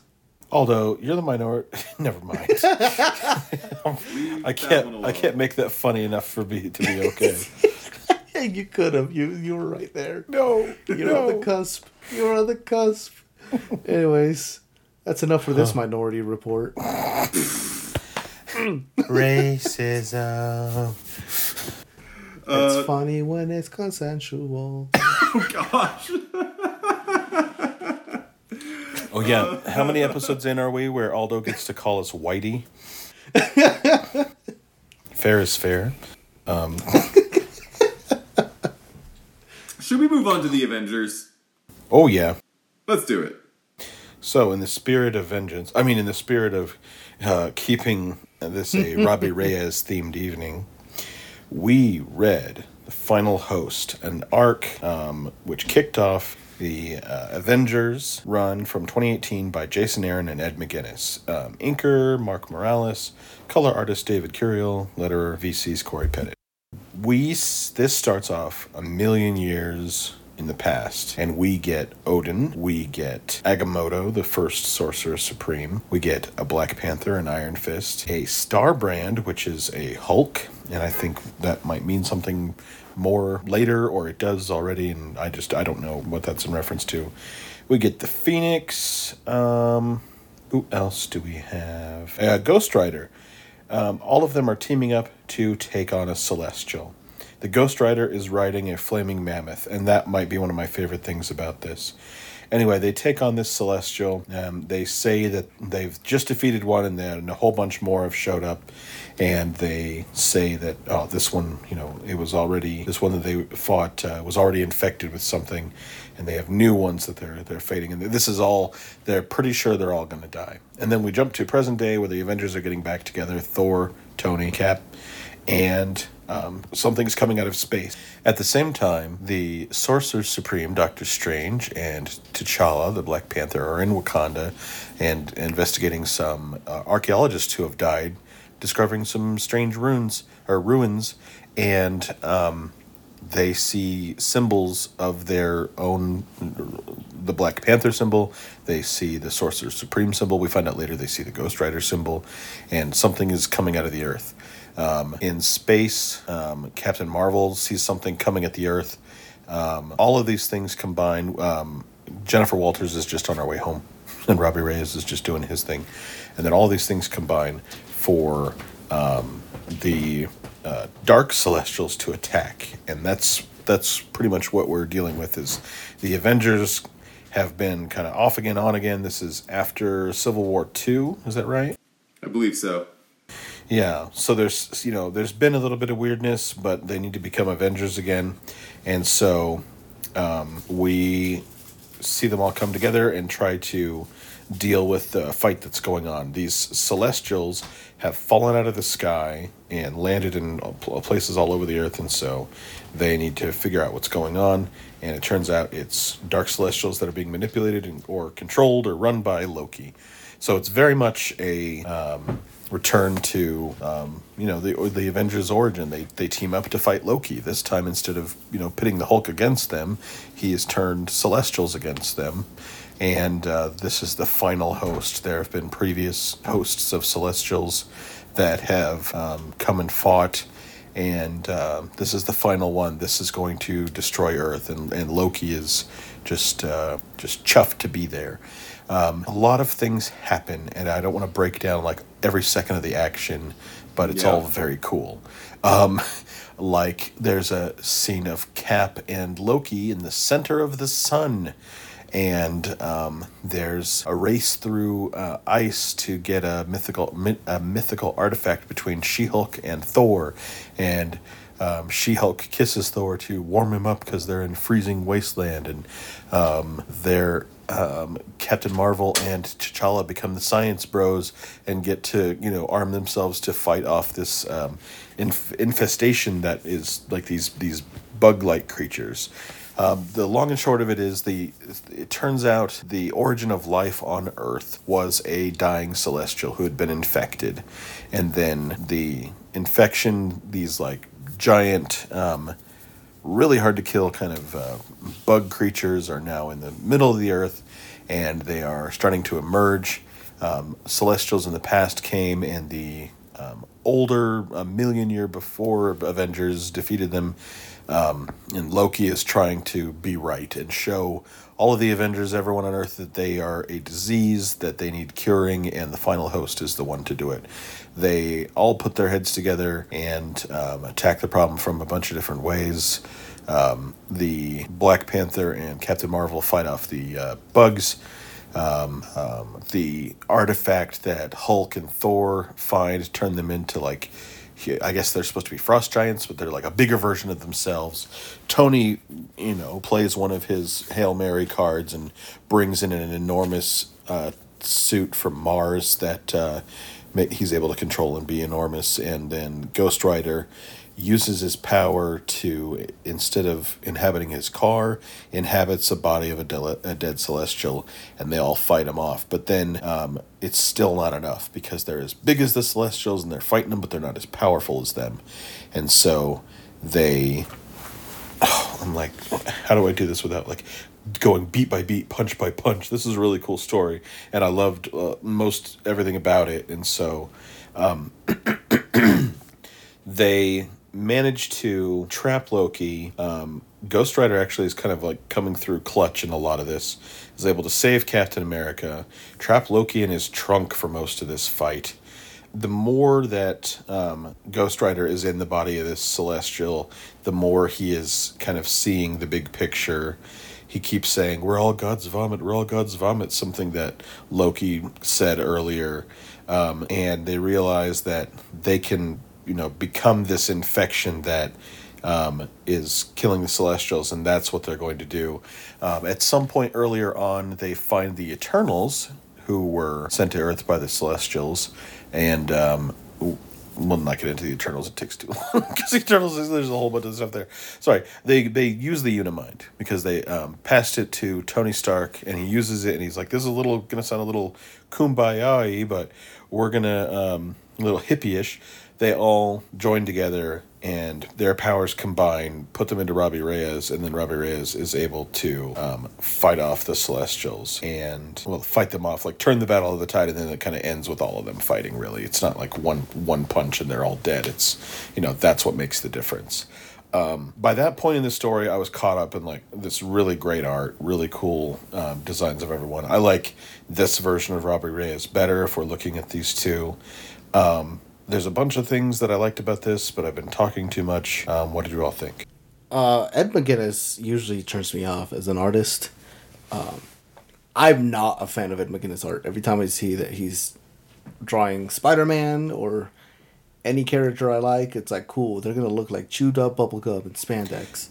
C: Although you're the minority, never mind. I can't. I can't make that funny enough for me to be okay.
D: You could have. You you were right there.
C: no,
D: You're on the cusp. You're on the cusp. Anyways, that's enough for this minority report.
C: racism.
D: it's uh, funny when it's consensual.
B: Oh gosh.
C: Oh yeah, how many episodes in are we where Aldo gets to call us Whitey? fair is fair.
B: Should we move on to the Avengers?
C: Oh yeah.
B: Let's do it.
C: So, in the spirit of vengeance, I mean, in the spirit of uh, keeping this a Robbie Reyes themed evening, we read The Final Host, an arc um, which kicked off the uh, Avengers run from 2018 by Jason Aaron and Ed McGuinness. Um, inker Mark Morales, color artist David Curiel, letterer VC's Cory Petit. We this starts off a million years in the past, and we get Odin, we get Agamotto, the first Sorcerer Supreme, we get a Black Panther, an Iron Fist, a Star Brand, which is a Hulk, and I think that might mean something more later, or it does already, and I just I don't know what that's in reference to. We get the Phoenix. Um, who else do we have? Uh, Ghost Rider. Um, all of them are teaming up to take on a celestial. The Ghost Rider is riding a flaming mammoth, and that might be one of my favorite things about this. Anyway, they take on this celestial. Um, they say that they've just defeated one, and then a whole bunch more have showed up. And they say that oh, this one, you know, it was already this one that they fought uh, was already infected with something, and they have new ones that they're they're fighting. And this is all they're pretty sure they're all going to die. And then we jump to present day where the Avengers are getting back together: Thor, Tony, Cap, and um, something's coming out of space. At the same time, the Sorcerer Supreme, Doctor Strange, and T'Challa, the Black Panther, are in Wakanda and investigating some uh, archaeologists who have died, discovering some strange ruins or ruins, and um, they see symbols of their own the Black Panther symbol, they see the Sorcerer Supreme symbol. We find out later they see the Ghost Rider symbol, and something is coming out of the earth. Um, in space, um, Captain Marvel sees something coming at the earth. Um, all of these things combine. Um, Jennifer Walters is just on her way home, and Robbie Reyes is just doing his thing. And then all these things combine for um, the uh, Dark Celestials to attack, and that's that's pretty much what we're dealing with. Is the Avengers have been kind of off again, on again. This is after Civil War Two. Is that right?
B: I believe so.
C: Yeah, so there's you know there's been a little bit of weirdness, but they need to become Avengers again, and so um, we see them all come together and try to deal with the fight that's going on. These Celestials have fallen out of the sky and landed in places all over the earth, and so they need to figure out what's going on. And it turns out it's Dark Celestials that are being manipulated and, or controlled or run by Loki. So it's very much a um, return to um, you know the the Avengers origin. They they team up to fight Loki. This time instead of you know pitting the Hulk against them, he has turned Celestials against them. And uh, this is the final host. There have been previous hosts of Celestials that have um, come and fought, and uh, this is the final one. This is going to destroy Earth, and, and Loki is just uh, just chuffed to be there. Um, a lot of things happen, and I don't want to break down like every second of the action, but it's
B: Yeah.
C: all very cool. Um, like there's a scene of Cap and Loki in the center of the sun, and um, there's a race through uh, ice to get a mythical a mythical artifact between She-Hulk and Thor, and um, She Hulk kisses Thor to warm him up because they're in freezing wasteland, and um, they're um, Captain Marvel and T'Challa become the science bros and get to you know arm themselves to fight off this um, inf- infestation that is like these these bug like creatures. Um, the long and short of it is the it turns out the origin of life on Earth was a dying celestial who had been infected, and then the infection these like giant um, really hard to kill kind of uh, bug creatures are now in the middle of the earth and they are starting to emerge. Um, Celestials in the past came and the older, a million year before Avengers defeated them. Um, and Loki is trying to be right and show all of the Avengers, everyone on Earth, that they are a disease that they need curing, and the final host is the one to do it. They all put their heads together and um, attack the problem from a bunch of different ways. Um, the Black Panther and Captain Marvel fight off the uh, bugs. Um, um, the artifact that Hulk and Thor find turn them into like I guess they're supposed to be frost giants, but they're like a bigger version of themselves. Tony, you know, plays one of his Hail Mary cards and brings in an enormous uh, suit from Mars that uh, he's able to control and be enormous. And then Ghost Rider uses his power to instead of inhabiting his car inhabits the body of a, de- a dead celestial and they all fight him off. But then um, it's still not enough because they're as big as the celestials and they're fighting them but they're not as powerful as them. And so they oh, i'm like how do i do this without like going beat by beat punch by punch? This is a really cool story and i loved uh, most everything about it. And so um, they managed to trap Loki. Um, Ghost Rider actually is kind of like coming through clutch in a lot of this. Is able to save Captain America, trap Loki in his trunk for most of this fight. The more that um, Ghost Rider is in the body of this Celestial, the more he is kind of seeing the big picture. He keeps saying, We're all God's vomit, we're all God's vomit, something that Loki said earlier. Um, and they realize that they can you know become this infection that um, is killing the Celestials, and that's what they're going to do. Um, at some point earlier on, they find the Eternals, who were sent to Earth by the Celestials, and um, we'll not get into the Eternals. It takes too long because Eternals there's a whole bunch of stuff there. Sorry, they they use the Unimind because they um, passed it to Tony Stark, and he uses it, and he's like, "This is a little gonna sound a little kumbaya but we're gonna um, a little hippie-ish." They all join together and their powers combine, put them into Robbie Reyes, and then Robbie Reyes is able to um, fight off the Celestials and well, fight them off, like turn the battle of the tide, and then it kind of ends with all of them fighting. Really, it's not like one one punch and they're all dead. It's you know that's what makes the difference. Um, by that point in the story, I was caught up in like this really great art, really cool um, designs of everyone. I like this version of Robbie Reyes better if we're looking at these two. Um, there's a bunch of things that I liked about this, but I've been talking too much. Um, what did you all think?
D: Uh, Ed McGuinness usually turns me off as an artist. Um, I'm not a fan of Ed McGuinness art. Every time I see that he's drawing Spider Man or any character I like, it's like cool. They're gonna look like chewed up bubblegum and spandex.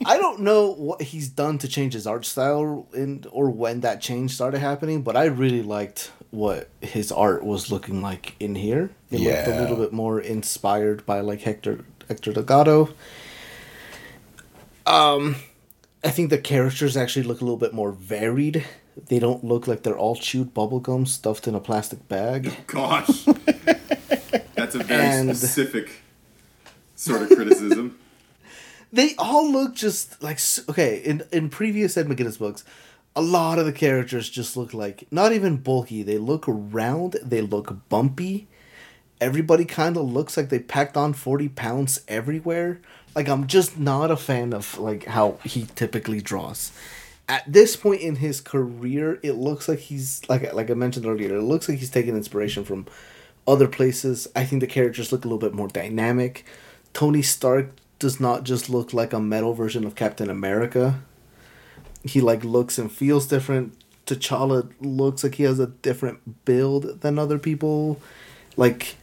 D: I don't know what he's done to change his art style in or when that change started happening, but I really liked what his art was looking like in here. It yeah. looked a little bit more inspired by like Hector Hector Delgado. Um, I think the characters actually look a little bit more varied. They don't look like they're all chewed bubblegum stuffed in a plastic bag.
B: Gosh, that's a very and... specific sort of criticism.
D: they all look just like okay in in previous Ed McGuinness books a lot of the characters just look like not even bulky. They look round. They look bumpy. Everybody kind of looks like they packed on forty pounds everywhere. Like I'm just not a fan of like how he typically draws. At this point in his career, it looks like he's like like I mentioned earlier. It looks like he's taking inspiration from other places. I think the characters look a little bit more dynamic. Tony Stark does not just look like a metal version of Captain America he like looks and feels different. T'Challa looks like he has a different build than other people, like,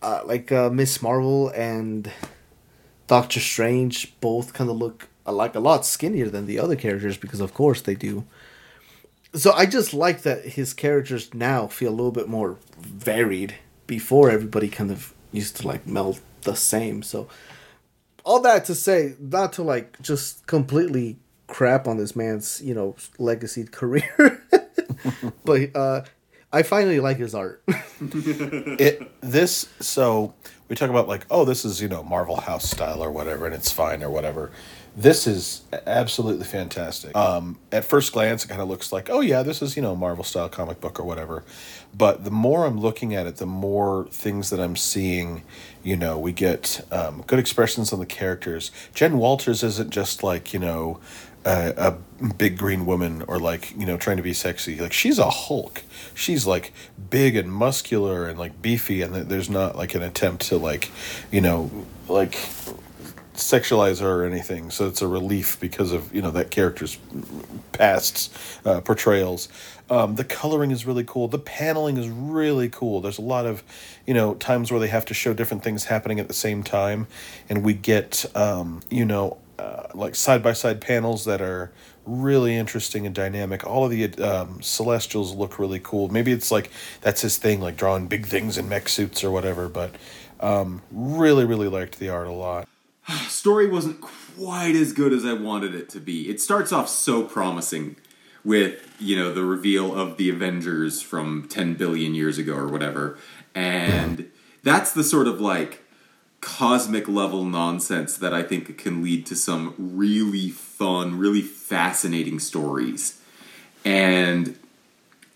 D: uh, like uh, Miss Marvel and Doctor Strange both kind of look like a lot skinnier than the other characters because of course they do. So I just like that his characters now feel a little bit more varied. Before everybody kind of used to like melt the same. So all that to say, not to like just completely crap on this man's you know legacy career, but uh, I finally like his art.
C: it this so we talk about like oh this is you know Marvel House style or whatever and it's fine or whatever. This is absolutely fantastic. Um, at first glance, it kind of looks like, oh yeah, this is you know Marvel style comic book or whatever. But the more I'm looking at it, the more things that I'm seeing. You know, we get um, good expressions on the characters. Jen Walters isn't just like you know a, a big green woman or like you know trying to be sexy. Like she's a hulk. She's like big and muscular and like beefy and there's not like an attempt to like you know like sexualize her or anything. So it's a relief because of you know that character's past uh, portrayals. Um, the coloring is really cool. The paneling is really cool. There's a lot of you know times where they have to show different things happening at the same time and we get um, you know uh, like side by side panels that are really interesting and dynamic. All of the um, Celestials look really cool. Maybe it's like that's his thing, like drawing big things in mech suits or whatever. But um, really, really liked the art a lot.
B: Story wasn't quite as good as I wanted it to be. It starts off so promising with you know the reveal of the Avengers from ten billion years ago or whatever, and that's the sort of like cosmic level nonsense that I think can lead to some really fun, really fascinating stories. And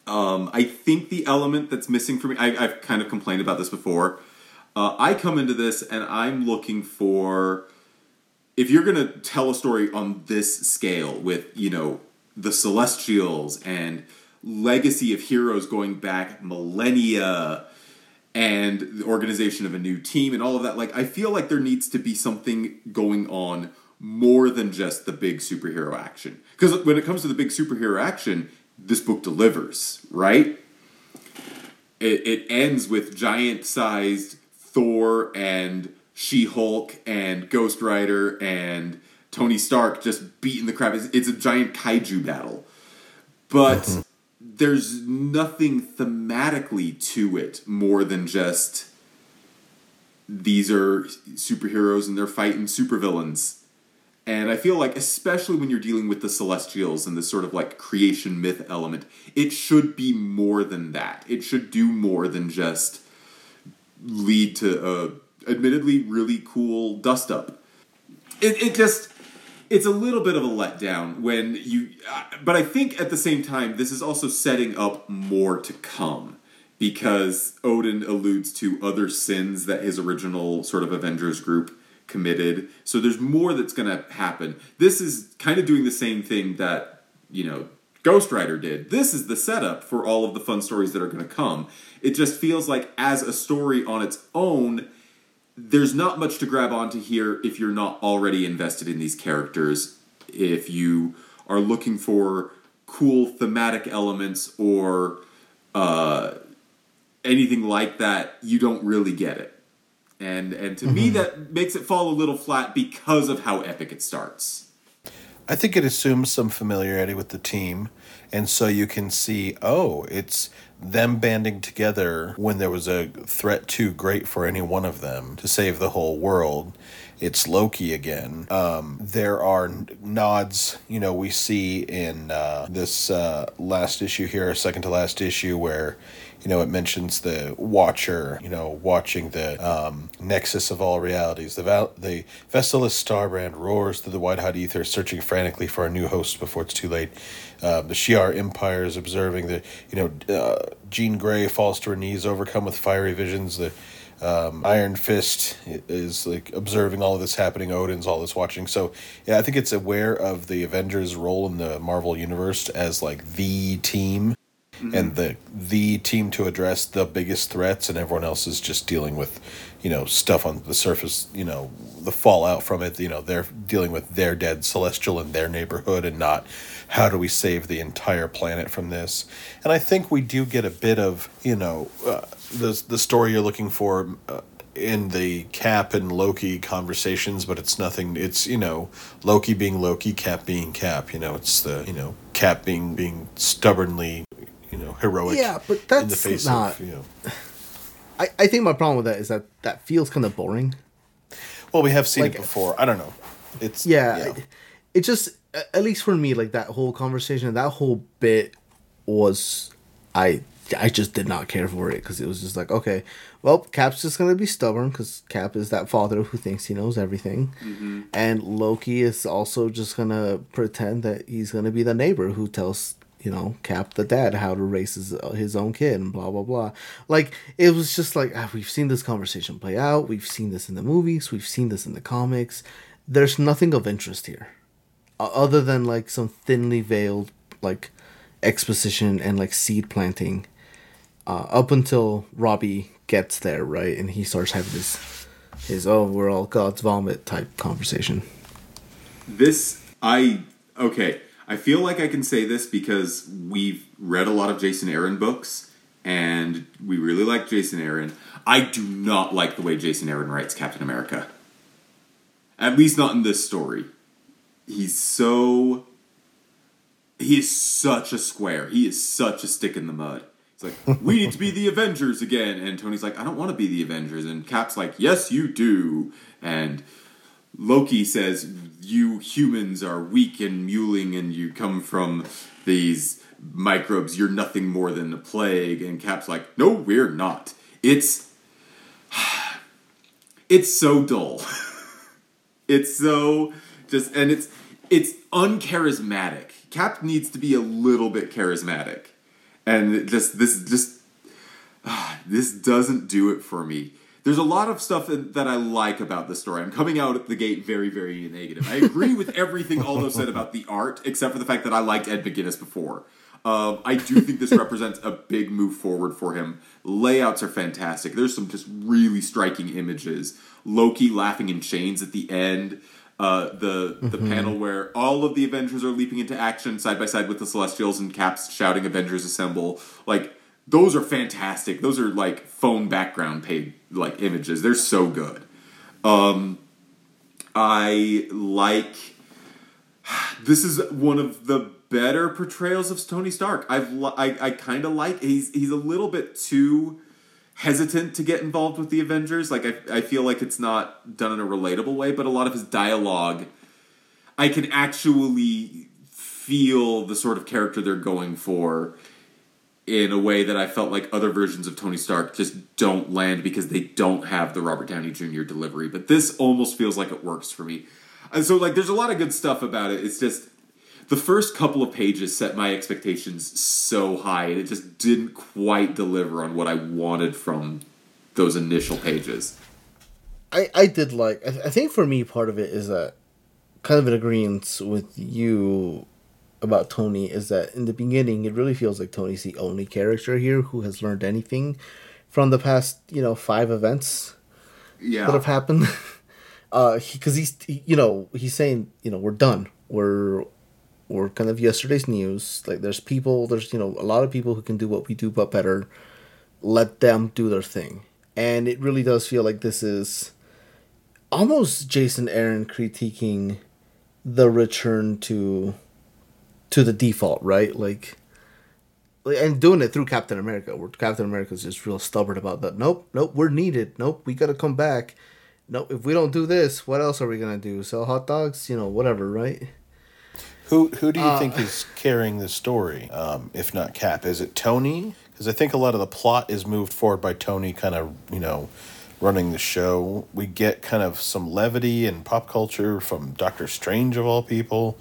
B: um, I think the element that's missing for me, I, have kind of complained about this before. Uh, I come into this and I'm looking for, if you're going to tell a story on this scale with, you know, the Celestials and legacy of heroes going back millennia and the organization of a new team and all of that. Like, I feel like there needs to be something going on more than just the big superhero action. Because when it comes to the big superhero action, this book delivers, right? It, it ends with giant sized Thor and She Hulk and Ghost Rider and Tony Stark just beating the crap. It's, it's a giant kaiju battle. But. There's nothing thematically to it more than just these are superheroes and they're fighting supervillains. And I feel like, especially when you're dealing with the Celestials and this sort of like creation myth element, it should be more than that. It should do more than just lead to a admittedly really cool dust up. It, it just it's a little bit of a letdown when you uh, but i think at the same time this is also setting up more to come because odin alludes to other sins that his original sort of avengers group committed. So there's more that's going to happen. This is kind of doing the same thing that you know ghost rider did. This is the setup for all of the fun stories that are going to come. It just feels like as a story on its own there's not much to grab onto here if you're not already invested in these characters. If you are looking for cool thematic elements or uh, anything like that, you don't really get it. And and to mm-hmm. me, that makes it fall a little flat because of how epic it starts.
C: I think it assumes some familiarity with the team, and so you can see, oh, it's them banding together when there was a threat too great for any one of them to save the whole world. It's Loki again. Um, there are nods, you know, we see in uh, this uh, last issue here, second to last issue, where you know, it mentions the Watcher, you know, watching the um, nexus of all realities. The val- the Vestalus Starbrand roars through the white hot ether, searching frantically for a new host before it's too late. Uh, the Shi'ar Empire is observing the, you know, uh, Jean Grey falls to her knees, overcome with fiery visions. The um, Iron Fist is like observing all of this happening. Odin's all this watching. So yeah, I think it's aware of the Avengers' role in the Marvel universe as like the team mm-hmm. and the the team to address the biggest threats, and everyone else is just dealing with, you know, stuff on the surface. You know, the fallout from it. You know, they're dealing with their dead celestial in their neighborhood, and not how do we save the entire planet from this. And I think we do get a bit of you know uh, the the story you're looking for. Uh, in the Cap and Loki conversations, but it's nothing. It's you know Loki being Loki, Cap being Cap. You know, it's the you know Cap being being stubbornly you know heroic.
D: Yeah, but
C: in the face
D: not-
C: of you know.
D: I, I think my problem with that is that that feels kind of boring.
C: Well, we have seen
D: Like-
C: it before. I don't know. It's
D: Yeah,
C: yeah.
D: It, it just at least for me like that whole conversation, that whole bit was I I just did not care for it because it was just like okay, well Cap's just gonna be stubborn because Cap is that father who thinks he knows everything, mm-hmm. and Loki is also just gonna pretend that he's gonna be the neighbor who tells you know Cap the dad how to raise his, his own kid and blah blah blah. Like it was just like ah, we've seen this conversation play out. We've seen this in the movies. We've seen this in the comics. There's nothing of interest here, other than like some thinly veiled like exposition and like seed planting. Uh, up until Robbie gets there, right, and he starts having this his oh we're all God's vomit type conversation.
B: This I okay. I feel like I can say this because we've read a lot of Jason Aaron books and we really like Jason Aaron. I do not like the way Jason Aaron writes Captain America. At least not in this story. He's so he is such a square. He is such a stick in the mud. It's like, we need to be the Avengers again. And Tony's like, I don't want to be the Avengers. And Cap's like, yes, you do. And Loki says, You humans are weak and mewling, and you come from these microbes. You're nothing more than a plague. And Cap's like, No, we're not. It's. It's so dull. it's so just. And it's. It's uncharismatic. Cap needs to be a little bit charismatic. And just. This just. this doesn't do it for me. There's a lot of stuff that, I like about the story. I'm coming out at the gate very, very negative. I agree with everything Aldo said about the art, except for the fact that I liked Ed McGuinness before. Um, I do think this represents a big move forward for him. Layouts are fantastic. There's some just really striking images. Loki laughing in chains at the end. Uh, the the panel where all of the Avengers are leaping into action side by side with the Celestials and Caps shouting "Avengers Assemble!" Like those are fantastic. Those are like phone background paid like images. They're so good. Um, I like. This is one of the better portrayals of Tony Stark. I've li- I I kind of like. He's he's a little bit too hesitant to get involved with the Avengers. Like I I feel like it's not done in a relatable way, but a lot of his dialogue, I can actually feel the sort of character they're going for in a way that I felt like other versions of Tony Stark just don't land because they don't have the Robert Downey Jr. delivery. But this almost feels like it works for me. And so like there's a lot of good stuff about it. It's just the first couple of pages set my expectations so high and it just didn't quite deliver on what I wanted from those initial pages.
D: I, I did like I, I think for me part of it is that kind of in agreement with you about Tony is that in the beginning it really feels like Tony's the only character here who has learned anything from the past you know five events
B: Yeah.
D: that have happened. Uh because he's he, you know he's saying you know we're done. We're we're kind of yesterday's news. Like there's people there's you know a lot of people who can do what we do but better let them do their thing. And it really does feel like this is almost jason aaron critiquing the return to to the default right like and doing it through Captain America, where Captain America's just real stubborn about that. Nope, nope, we're needed. Nope, we gotta come back. Nope, if we don't do this, what else are we gonna do? Sell hot dogs? You know, whatever, right?
C: Who who do you
D: Uh,
C: think is carrying the story? Um, if not Cap, is it Tony? Because I think a lot of the plot is moved forward by Tony, kind of you know, running the show. We get kind of some levity and pop culture from Doctor Strange of all people.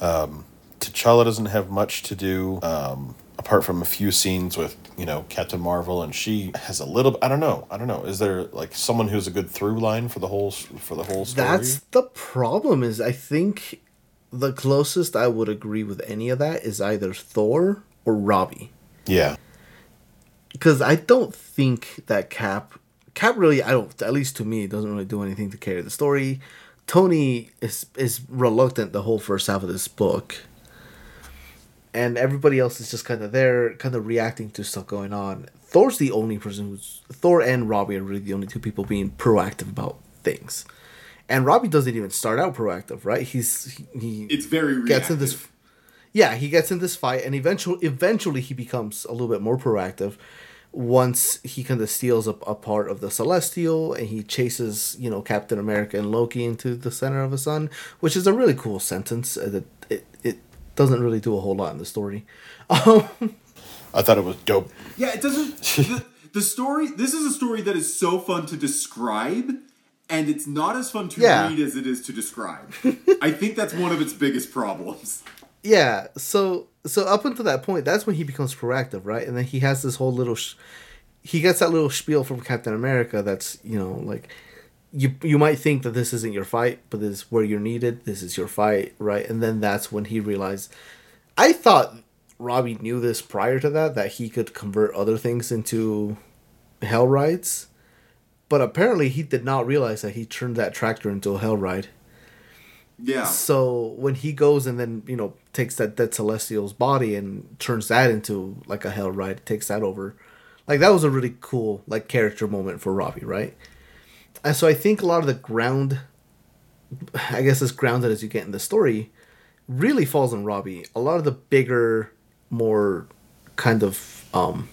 C: Um, T'Challa doesn't have much to do. Um, apart from a few scenes with you know Captain Marvel, and she has a little. I don't know. I don't know. Is there like someone who's a good through line for the whole for the whole story?
D: That's the problem. Is I think the closest I would agree with any of that is either Thor or Robbie.
C: yeah.
D: because I don't think that Cap Cap really I don't at least to me doesn't really do anything to carry the story. Tony is is reluctant the whole first half of this book. And everybody else is just kind of there, kind of reacting to stuff going on. Thor's the only person who's Thor and Robbie are really the only two people being proactive about things, and Robbie doesn't even start out proactive, right? He's he, he
B: It's very reactive.
D: gets in this yeah he gets in this fight and eventually eventually he becomes a little bit more proactive once he kind of steals a, a part of the celestial and he chases you know captain america and loki into the center of the sun which is a really cool sentence uh, that it doesn't really do a whole lot in the story um,
C: I thought it was dope.
B: Yeah, it doesn't. the, the story. This is a story that is so fun to describe, and it's not as fun to
D: Yeah.
B: read as it is to describe. I think that's one of its biggest problems.
D: yeah so so up until that point that's when he becomes proactive right and then he has this whole little sh- he gets that little spiel from captain america that's you know like you you might think that this isn't your fight but this is where you're needed. This is your fight right? And then that's when he realized i thought robbie knew this prior to that that he could convert other things into hell rides. But apparently he did not realize that he turned that tractor into a hell ride.
B: Yeah.
D: so when he goes and then you know takes that dead celestial's body and turns that into like a hell ride, takes that over, like that was a really cool like character moment for Robbie, right? And so I think a lot of the ground, I guess as grounded as you get in the story, really falls on Robbie. A lot of the bigger, more kind of um,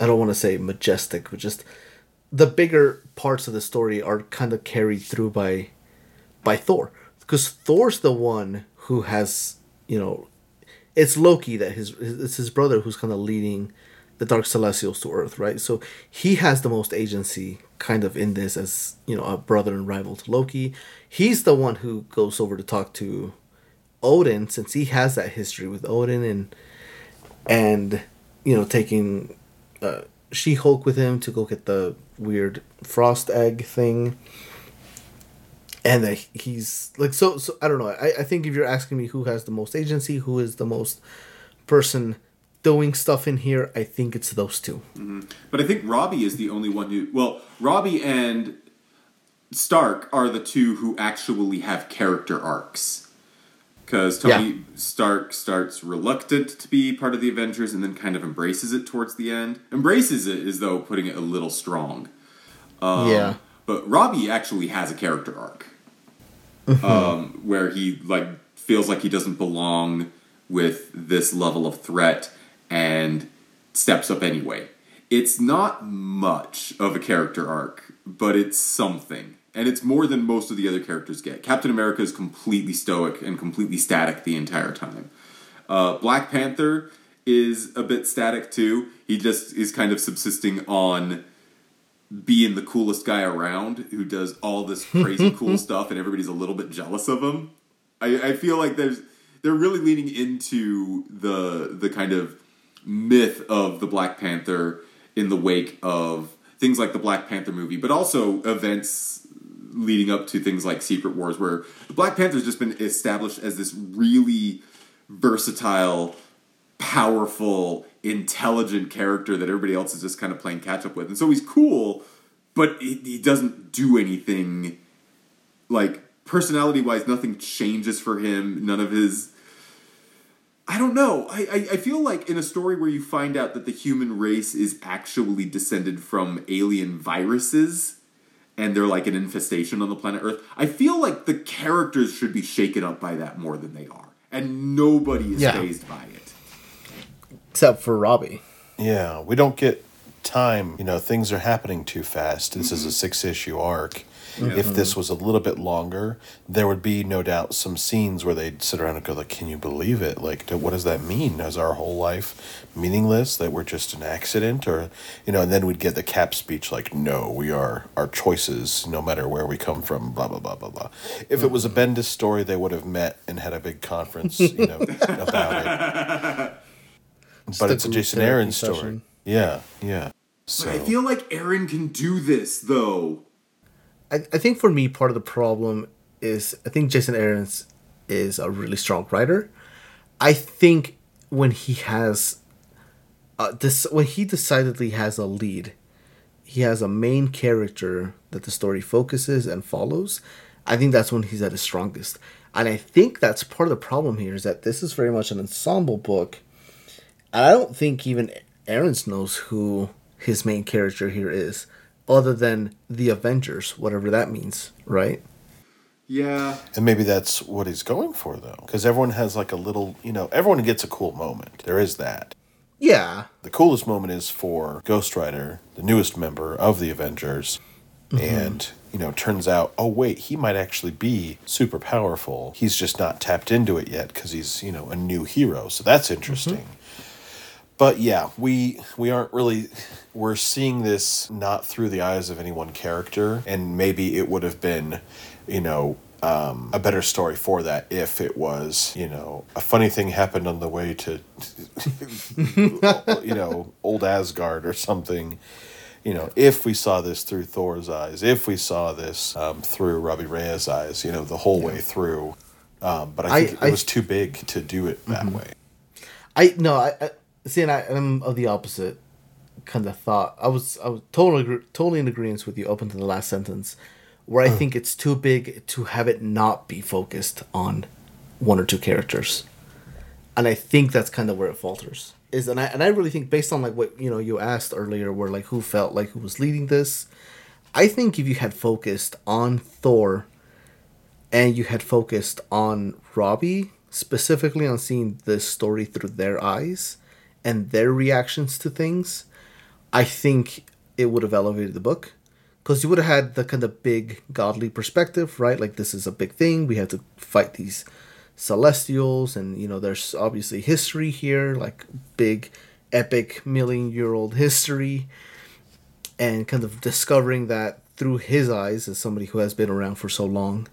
D: I don't want to say majestic, but just the bigger parts of the story are kind of carried through by by Thor because Thor's the one who has you know it's Loki that his it's his brother who's kind of leading the Dark Celestials to Earth, right? So he has the most agency kind of in this as you know a brother and rival to Loki. He's the one who goes over to talk to Odin since he has that history with Odin and and you know taking uh, She Hulk with him to go get the weird frost egg thing and that he's like so so i don't know I, I think if you're asking me who has the most agency who is the most person doing stuff in here i think it's those two
B: But I think Robbie is the only one who. Well, Robbie and Stark are the two who actually have character arcs. Because Tony
D: Yeah.
B: Stark starts reluctant to be part of the Avengers and then kind of embraces it towards the end. Embraces it as though putting it a little strong. Um,
D: yeah
B: But Robbie actually has a character arc. um, where he like feels like he doesn't belong with this level of threat and steps up anyway. It's not much of a character arc, but it's something. And it's more than most of the other characters get. Captain America is completely stoic and completely static the entire time. Uh, Black Panther is a bit static too. He just is kind of subsisting on being the coolest guy around who does all this crazy cool stuff and everybody's a little bit jealous of him. I, I feel like there's they're really leaning into the the kind of myth of the Black Panther in the wake of things like the Black Panther movie, but also events leading up to things like Secret Wars, where the Black Panther's just been established as this really versatile, powerful, intelligent character that everybody else is just kind of playing catch up with. And so he's cool, but he, he doesn't do anything like personality wise, nothing changes for him. None of his. I don't know. I, I, I feel like in a story where you find out that the human race is actually descended from alien viruses and they're like an infestation on the planet Earth, I feel like the characters should be shaken up by that more than they are. And nobody is
D: Yeah.
B: fazed by it.
D: except for robbie
C: Yeah, we don't get time. You know, things are happening too fast. This is a six issue arc. If mm-hmm. this was a little bit longer, there would be no doubt some scenes where they'd sit around and go, like, "Can you believe it? Like, what does that mean? Is our whole life meaningless? That we're just an accident, or you know?" And then we'd get the cap speech, like, "No, we are our choices, no matter where we come from." Blah blah blah blah blah. If it was a mm-hmm. Bendis story, they would have met and had a big conference, you know, about it. But it's a Jason
D: therapy
C: Aaron story.
D: session.
C: Yeah, yeah. So
B: But I feel like Aaron can do this, though.
D: I, I think for me part of the problem is I think Jason Aaron's is a really strong writer. I think when he has uh, this when he decidedly has a lead, he has a main character that the story focuses and follows. I think that's when he's at his strongest. And I think that's part of the problem here is that this is very much an ensemble book And I don't think even Aaron's knows who his main character here is, other than the Avengers, whatever that means, right?
B: Yeah.
C: And maybe that's what he's going for, though. Because everyone has like a little, you know, everyone gets a cool moment. There is that.
D: Yeah.
C: The coolest moment is for Ghost Rider, the newest member of the Avengers. Mm-hmm. And, you know, turns out, oh, wait, he might actually be super powerful. He's just not tapped into it yet because he's, you know, a new hero. So that's mm-hmm. interesting. But yeah, we we aren't really we're seeing this not through the eyes of any one character, and maybe it would have been, you know, um, a better story for that if it was, you know, a funny thing happened on the way to, you know, old Asgard or something. You know, if we saw this through Thor's eyes, if we saw this um, through Robbie Reyes' eyes, you know, the whole way through. Um, but I
D: I-
C: think
D: I-
C: it was too big to do it that way.
D: I no, I, I see, and I, I'm of the opposite kind of thought. I was I was totally totally in agreement with you up until the last sentence, where I uh. think it's too big to have it not be focused on one or two characters, and I think that's kind of where it falters. Is and I and I really think based on like what you know you asked earlier, where like who felt like who was leading this, I think if you had focused on Thor and you had focused on Robbie, specifically on seeing this story through their eyes and their reactions to things, I think it would have elevated the book. Because you would have had the kind of big godly perspective, right? Like, this is a big thing. We have to fight these celestials, and, you know, there's obviously history here, like big, epic, million year old history. And kind of discovering that through his eyes as somebody who has been around for so long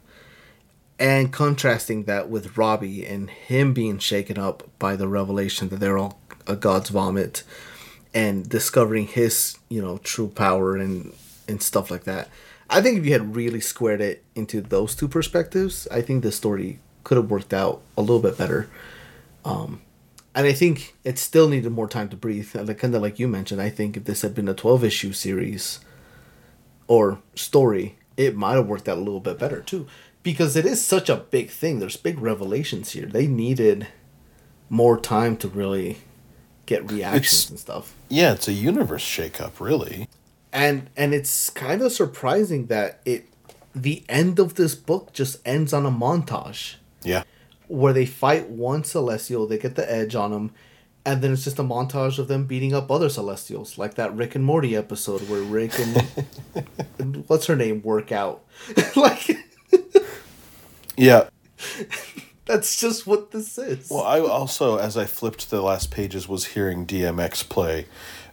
D: and contrasting that with Robbie and him being shaken up by the revelation that they're all a god's vomit and discovering his, you know, true power and and stuff like that. I think if you had really squared it into those two perspectives, I think the story could have worked out a little bit better. Um and I think it still needed more time to breathe. Like kind of like you mentioned, I think if this had been a 12 issue series or story, it might have worked out a little bit better too. Because it is such a big thing. There's big revelations here. They needed more time to really get reactions
C: It's-
D: and stuff.
C: Yeah, it's a universe shakeup, really.
D: And and it's kind of surprising that it the end of this book just ends on a montage
C: Yeah.
D: where they fight one celestial, they get the edge on them, and then it's just a montage of them beating up other celestials, like that Rick and Morty episode where Rick and, and what's her name work out. like
C: Yeah.
D: That's just what this is.
C: Well, I also, as I flipped the last pages, was hearing DMX play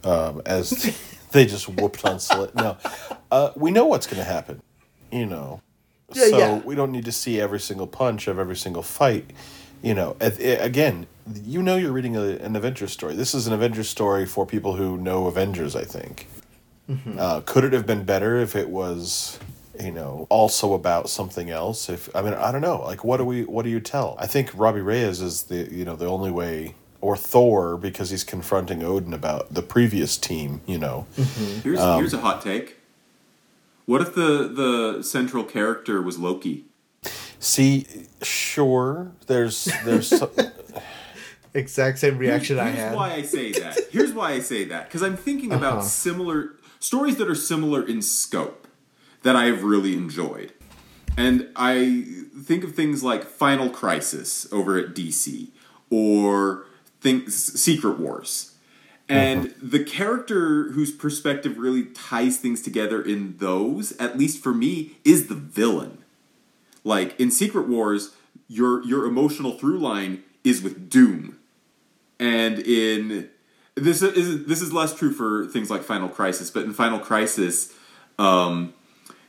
C: um, as they just whooped on Slit. No, uh, we know what's going to happen, you know.
D: Yeah,
C: so
D: yeah.
C: we don't need to see every single punch of every single fight. You know, again, you know you're reading a, an Avengers story. This is an Avengers story for people who know Avengers. I think.
D: Mm-hmm.
C: Uh, could it have been better if it was, you know, also about something else? If I mean, I don't know. Like, what do we? What do you tell? I think Robbie Reyes is the you know the only way, or Thor because he's confronting Odin about the previous team. You know,
B: Here's here's a hot take. What if the the central character was Loki?
C: see, sure, there's there's. so-
D: exact same reaction
B: here's,
D: I
B: here's
D: had.
B: why I say that. Here's why I say that because I'm thinking about
D: Uh-huh.
B: similar stories that are similar in scope that I have really enjoyed, and I think of things like Final Crisis over at DC or things Secret Wars. And the character whose perspective really ties things together in those, at least for me, is the villain. Like in Secret Wars, your your emotional through line is with Doom, and in this is this is less true for things like Final Crisis, but in Final Crisis, um,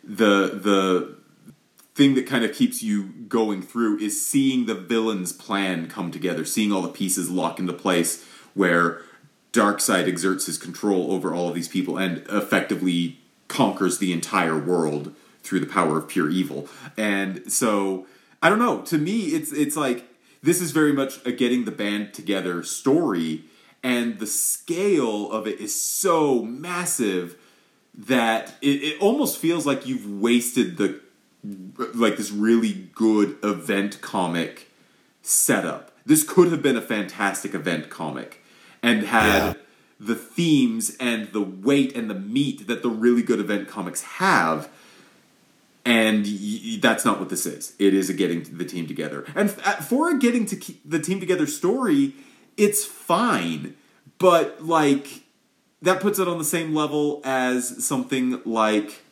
B: the the thing that kind of keeps you going through is seeing the villain's plan come together, seeing all the pieces lock into place where Darkseid exerts his control over all of these people and effectively conquers the entire world through the power of pure evil. And so I don't know, to me it's it's like this is very much a getting the band together story and the scale of it is so massive that it, it almost feels like you've wasted the like this really good event comic setup. This could have been a fantastic event comic. and had
C: Yeah.
B: the themes and the weight and the meat that the really good event comics have. And y- that's not what this is. It is a getting the team together. And f- for a getting to keep the team together story, it's fine. But like that puts it on the same level as something like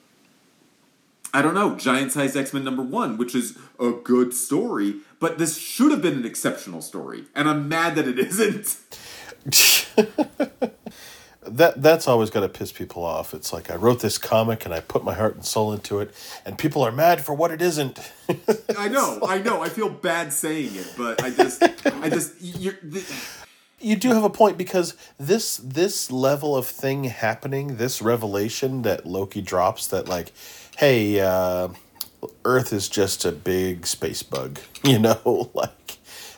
B: I don't know, Giant Size X Men number one, which is a good story, but this should have been an exceptional story, and I'm mad that it isn't.
C: that that's always got to piss people off. It's like I wrote this comic and I put my heart and soul into it, and people are mad for what it isn't.
B: I know, I know, I feel bad saying it, but I just, I just, you're, th-
C: you do have a point because this this level of thing happening, this revelation that Loki drops, that like, hey, uh, Earth is just a big space bug, you know, like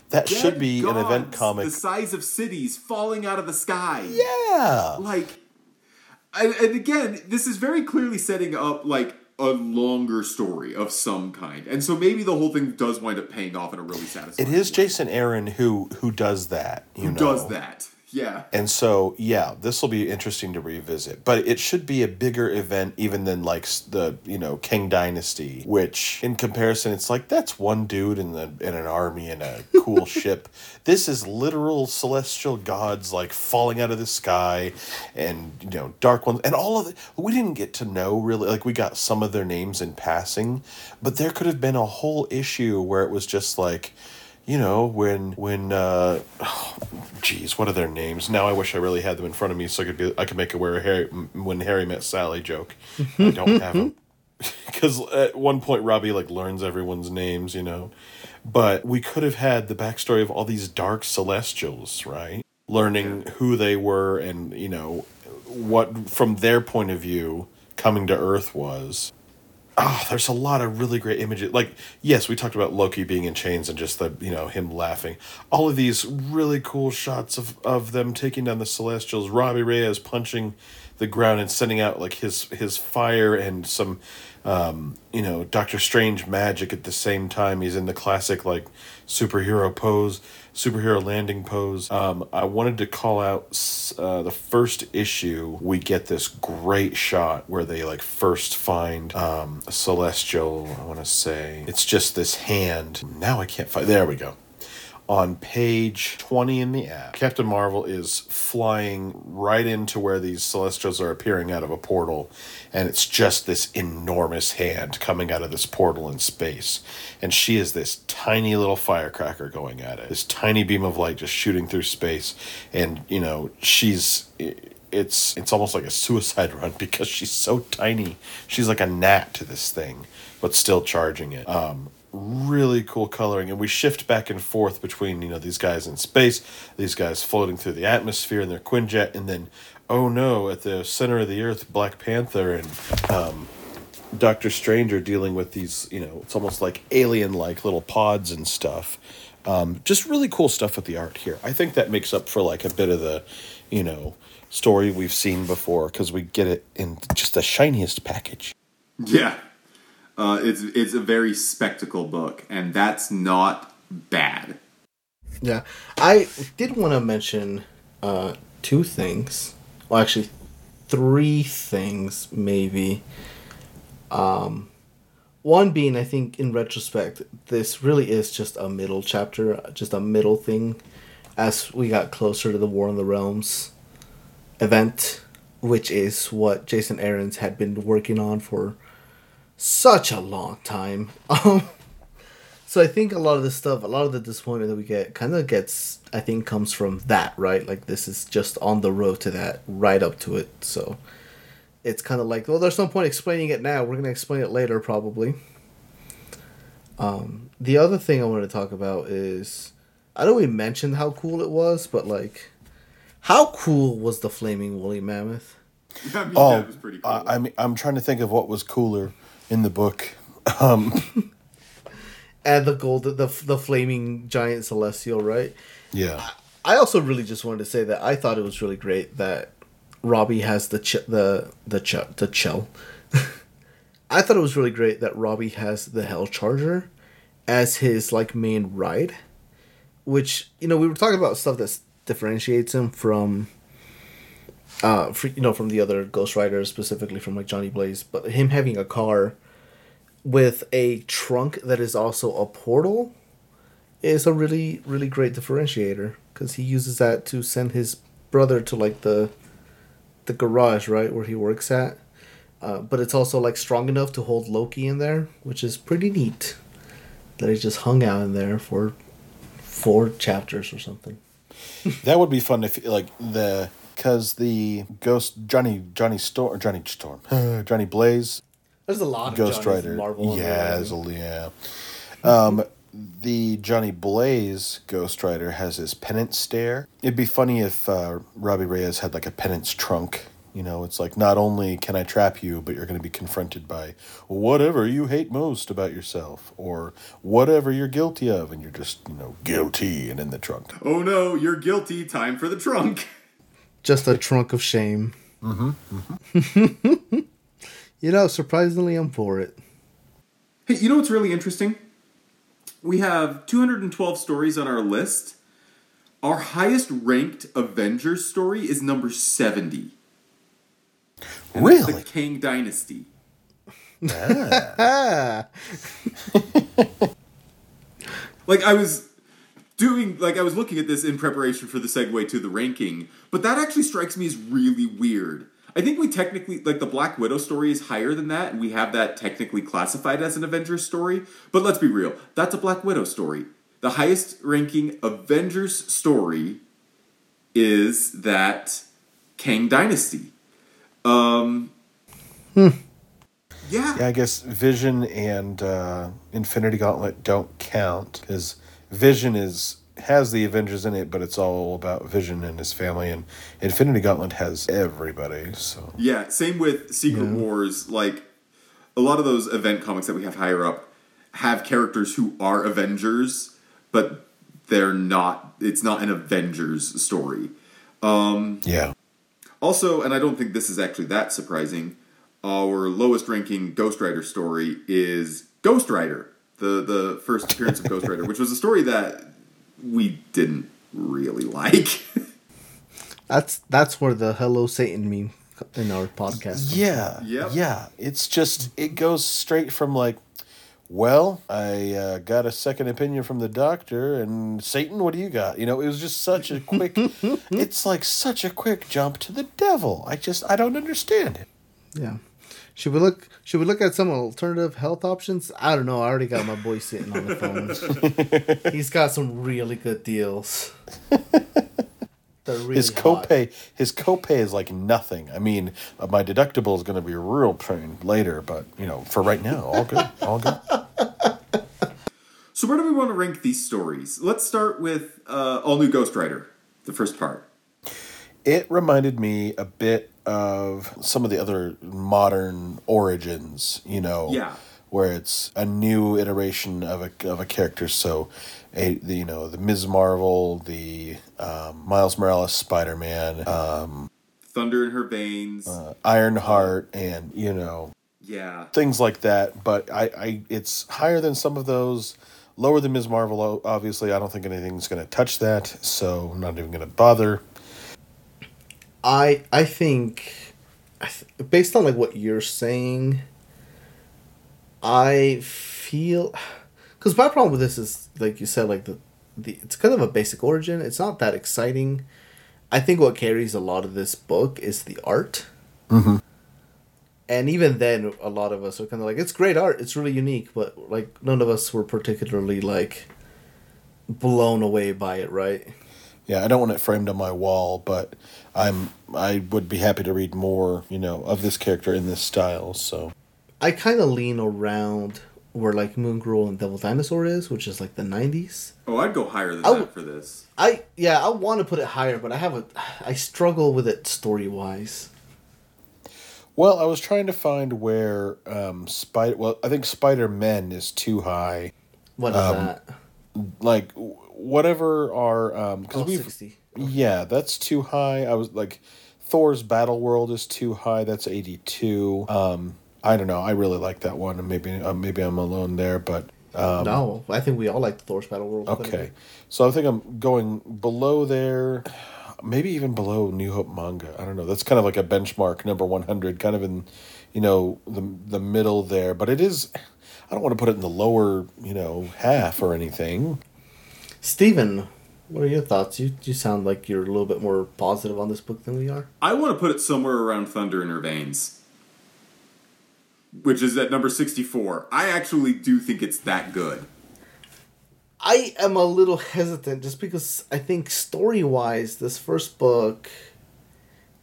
C: that should
B: dead
C: be an event comic.
B: the size of cities falling out of the sky.
C: yeah,
B: like and, and again this is very clearly setting up like a longer story of some kind and so maybe the whole thing does wind up paying off in a really satisfying
C: it is
B: way.
C: Jason Aaron who who does that. You
B: who
C: know?
B: does that yeah
C: And so, yeah, this will be interesting to revisit. But it should be a bigger event, even than like the you know Kang Dynasty, which in comparison, it's like that's one dude in the in an army in a cool ship. This is literal celestial gods like falling out of the sky, and you know dark ones, and all of it. We didn't get to know really. Like we got some of their names in passing, but there could have been a whole issue where it was just like you know when when uh geez what are their names? Now i wish i really had them in front of me so i could be i could make a where harry when harry met sally joke. I don't have them. Because at one point robbie like learns everyone's names you know. But we could have had the backstory of all these dark celestials right? Learning who they were and you know what from their point of view coming to earth was oh, there's a lot of really great images. Like, yes, we talked about Loki being in chains and just the, you know, him laughing. All of these really cool shots of, of them taking down the Celestials. Robbie Reyes punching the ground and sending out like his his fire and some, um, you know, Doctor Strange magic at the same time. He's in the classic like superhero pose, superhero landing pose. Um, I wanted to call out uh, the first issue. We get this great shot where they like first find um, a celestial. I want to say it's just this hand. Now I can't find. There we go. On page 20 in the app, Captain Marvel is flying right into where these celestials are appearing out of a portal, and it's just this enormous hand coming out of this portal in space. And she is this tiny little firecracker going at it, this tiny beam of light just shooting through space. And, you know, she's. It's it's almost like a suicide run because she's so tiny. She's like a gnat to this thing, but still charging it. Um, really cool coloring and we shift back and forth between you know these guys in space these guys floating through the atmosphere in their quinjet and then oh no at the center of the earth black panther and um, doctor strange are dealing with these you know it's almost like alien like little pods and stuff. Um, just really cool stuff with the art here. I think that makes up for like a bit of the you know story we've seen before because we get it in just the shiniest package.
B: Yeah uh, it's it's a very spectacle book and that's not bad
D: Yeah, I did want to mention uh, two things. Well, actually, three things maybe. Um, one being, I think, in retrospect, this really is just a middle chapter, just a middle thing, as we got closer to the War in the Realms event, which is what Jason Aaron's had been working on for such a long time. Um. So I think a lot of the stuff, a lot of the disappointment that we get, kind of gets, I think, comes from that, right? Like this is just on the road to that, right up to it. So it's kind of like, well, there's no point explaining it now. We're gonna explain it later, probably. Um, the other thing I wanted to talk about is, I know we mentioned how cool it was, but like, how cool was the flaming woolly mammoth?
B: I mean,
C: Oh,
B: that was pretty cool.
C: I, I mean, I'm trying to think of what was cooler in the book.
D: Um, And the gold, the the flaming giant celestial, right?
C: Yeah,
D: I also really just wanted to say that I thought it was really great that Robbie has the ch- the the ch- the shell. I thought it was really great that Robbie has the Hell Charger as his like main ride, which you know we were talking about stuff that's differentiates him from uh fr- you know from the other Ghost Riders specifically from like Johnny Blaze, but him having a car with a trunk that is also a portal is a really really great differentiator because he uses that to send his brother to like the the garage right where he works at. Uh, but it's also like strong enough to hold loki in there which is pretty neat that he just hung out in there for four chapters or something.
C: That would be fun if like the because the ghost Johnny Johnny Storm Johnny Storm Johnny Blaze
D: there's a lot of
C: Ghost
D: Johnnies
C: Rider
D: marvel
C: yeah there's a, yeah um the Johnny Blaze Ghost Rider has his penance stare. It'd be funny if uh, Robbie Reyes had like a penance trunk. You know, it's like not only can I trap you, but you're going to be confronted by whatever you hate most about yourself or whatever you're guilty of, and you're just you know guilty and in the trunk.
B: Oh no, you're guilty. Time for the trunk.
D: just a trunk of shame mm-hmm. you know surprisingly i'm for it
B: Hey, you know what's really interesting? We have 212 stories on our list. Our highest ranked Avengers story is number 70. And
C: Really?
B: the Kang Dynasty.
D: ah
B: Like I was doing like I was looking at this in preparation for the segue to the ranking, but that actually strikes me as really weird. I think we technically like the Black Widow story is higher than that, and we have that technically classified as an Avengers story. But let's be real, that's a Black Widow story. The highest ranking Avengers story is that Kang Dynasty. Um Yeah.
C: Yeah, I guess Vision and uh, Infinity Gauntlet don't count because Vision is has the Avengers in it, but it's all about Vision and his family, and Infinity Gauntlet has everybody. So
B: Yeah, same with Secret Wars. Like a lot of those event comics that we have higher up have characters who are Avengers, but they're not. It's not an Avengers story.
C: Um, yeah,
B: Also, and I don't think this is actually that surprising. Our lowest ranking Ghost Rider story is Ghost Rider, the the first appearance of Ghost Rider, which was a story that we didn't really like.
D: that's that's where the hello satan meme in our podcast
C: yeah,
B: Yep.
C: yeah. It's just it goes straight from like, well, I uh, got a second opinion from the doctor, and Satan, what do you got? You know, it was just such a quick. it's like such a quick jump to the devil. I just I don't understand it.
D: Yeah. Should we look? Should we look at some alternative health options? I don't know. I already got my boy sitting on the phone. He's got some really good deals. They're really
C: his
D: hot.
C: copay his copay is like nothing. I mean, uh, my deductible is going to be a real pain later, but you know, for right now, all good, all good.
B: so where do we want to rank these stories? Let's start with uh, All New Ghost Rider, the first part.
C: It reminded me a bit of some of the other modern origins, you know,
B: Yeah.
C: where it's a new iteration of a of a character. So, a the, you know the Ms. Marvel, the um, Miles Morales Spider Man, um,
B: Thunder in her veins.
C: uh, Ironheart, and you know
B: yeah.
C: things like that. But I, I it's higher than some of those. Lower than Ms. Marvel, obviously. I don't think anything's going to touch that, so I'm not even going to bother.
D: I I think, based on like what you're saying, I feel because my problem with this is like you said, like the the it's kind of a basic origin. It's not that exciting. I think what carries a lot of this book is the art.
C: Mm-hmm.
D: And even then, a lot of us are kind of like, it's great art. It's really unique, but like none of us were particularly like blown away by it, right?
C: Yeah, I don't want it framed on my wall, but I'm I would be happy to read more, you know, of this character in this style. So
D: I kind of lean around where like Moon Girl and Devil Dinosaur is, which is like the '90s.
B: Oh, I'd go higher than
D: I
B: that for this.
D: I yeah, I want to put it higher, but I have a I struggle with it story wise.
C: Well, I was trying to find where um Spider well, I think Spider Men is too high.
D: What is that?
C: Like w- whatever our um cuz
D: Oh,
C: we've
D: 60.
C: Yeah, that's too high. I was like Thor's Battle World is too high. That's 82. Um I don't know. I really like that one and maybe uh, maybe I'm alone there, but um,
D: no, I think we all like Thor's Battle World.
C: Okay, so I think I'm going below there, maybe even below New Hope manga. I don't know. That's kind of like a benchmark number one hundred, kind of in, you know, the the middle there. But it is. I don't want to put it in the lower, you know, half or anything.
D: Steven, what are your thoughts? You you sound like you're a little bit more positive on this book than we are.
B: I want to put it somewhere around Thunder in Her Veins, which is at number 64. I actually do think it's that good.
D: I am a little hesitant just because I think story wise, this first book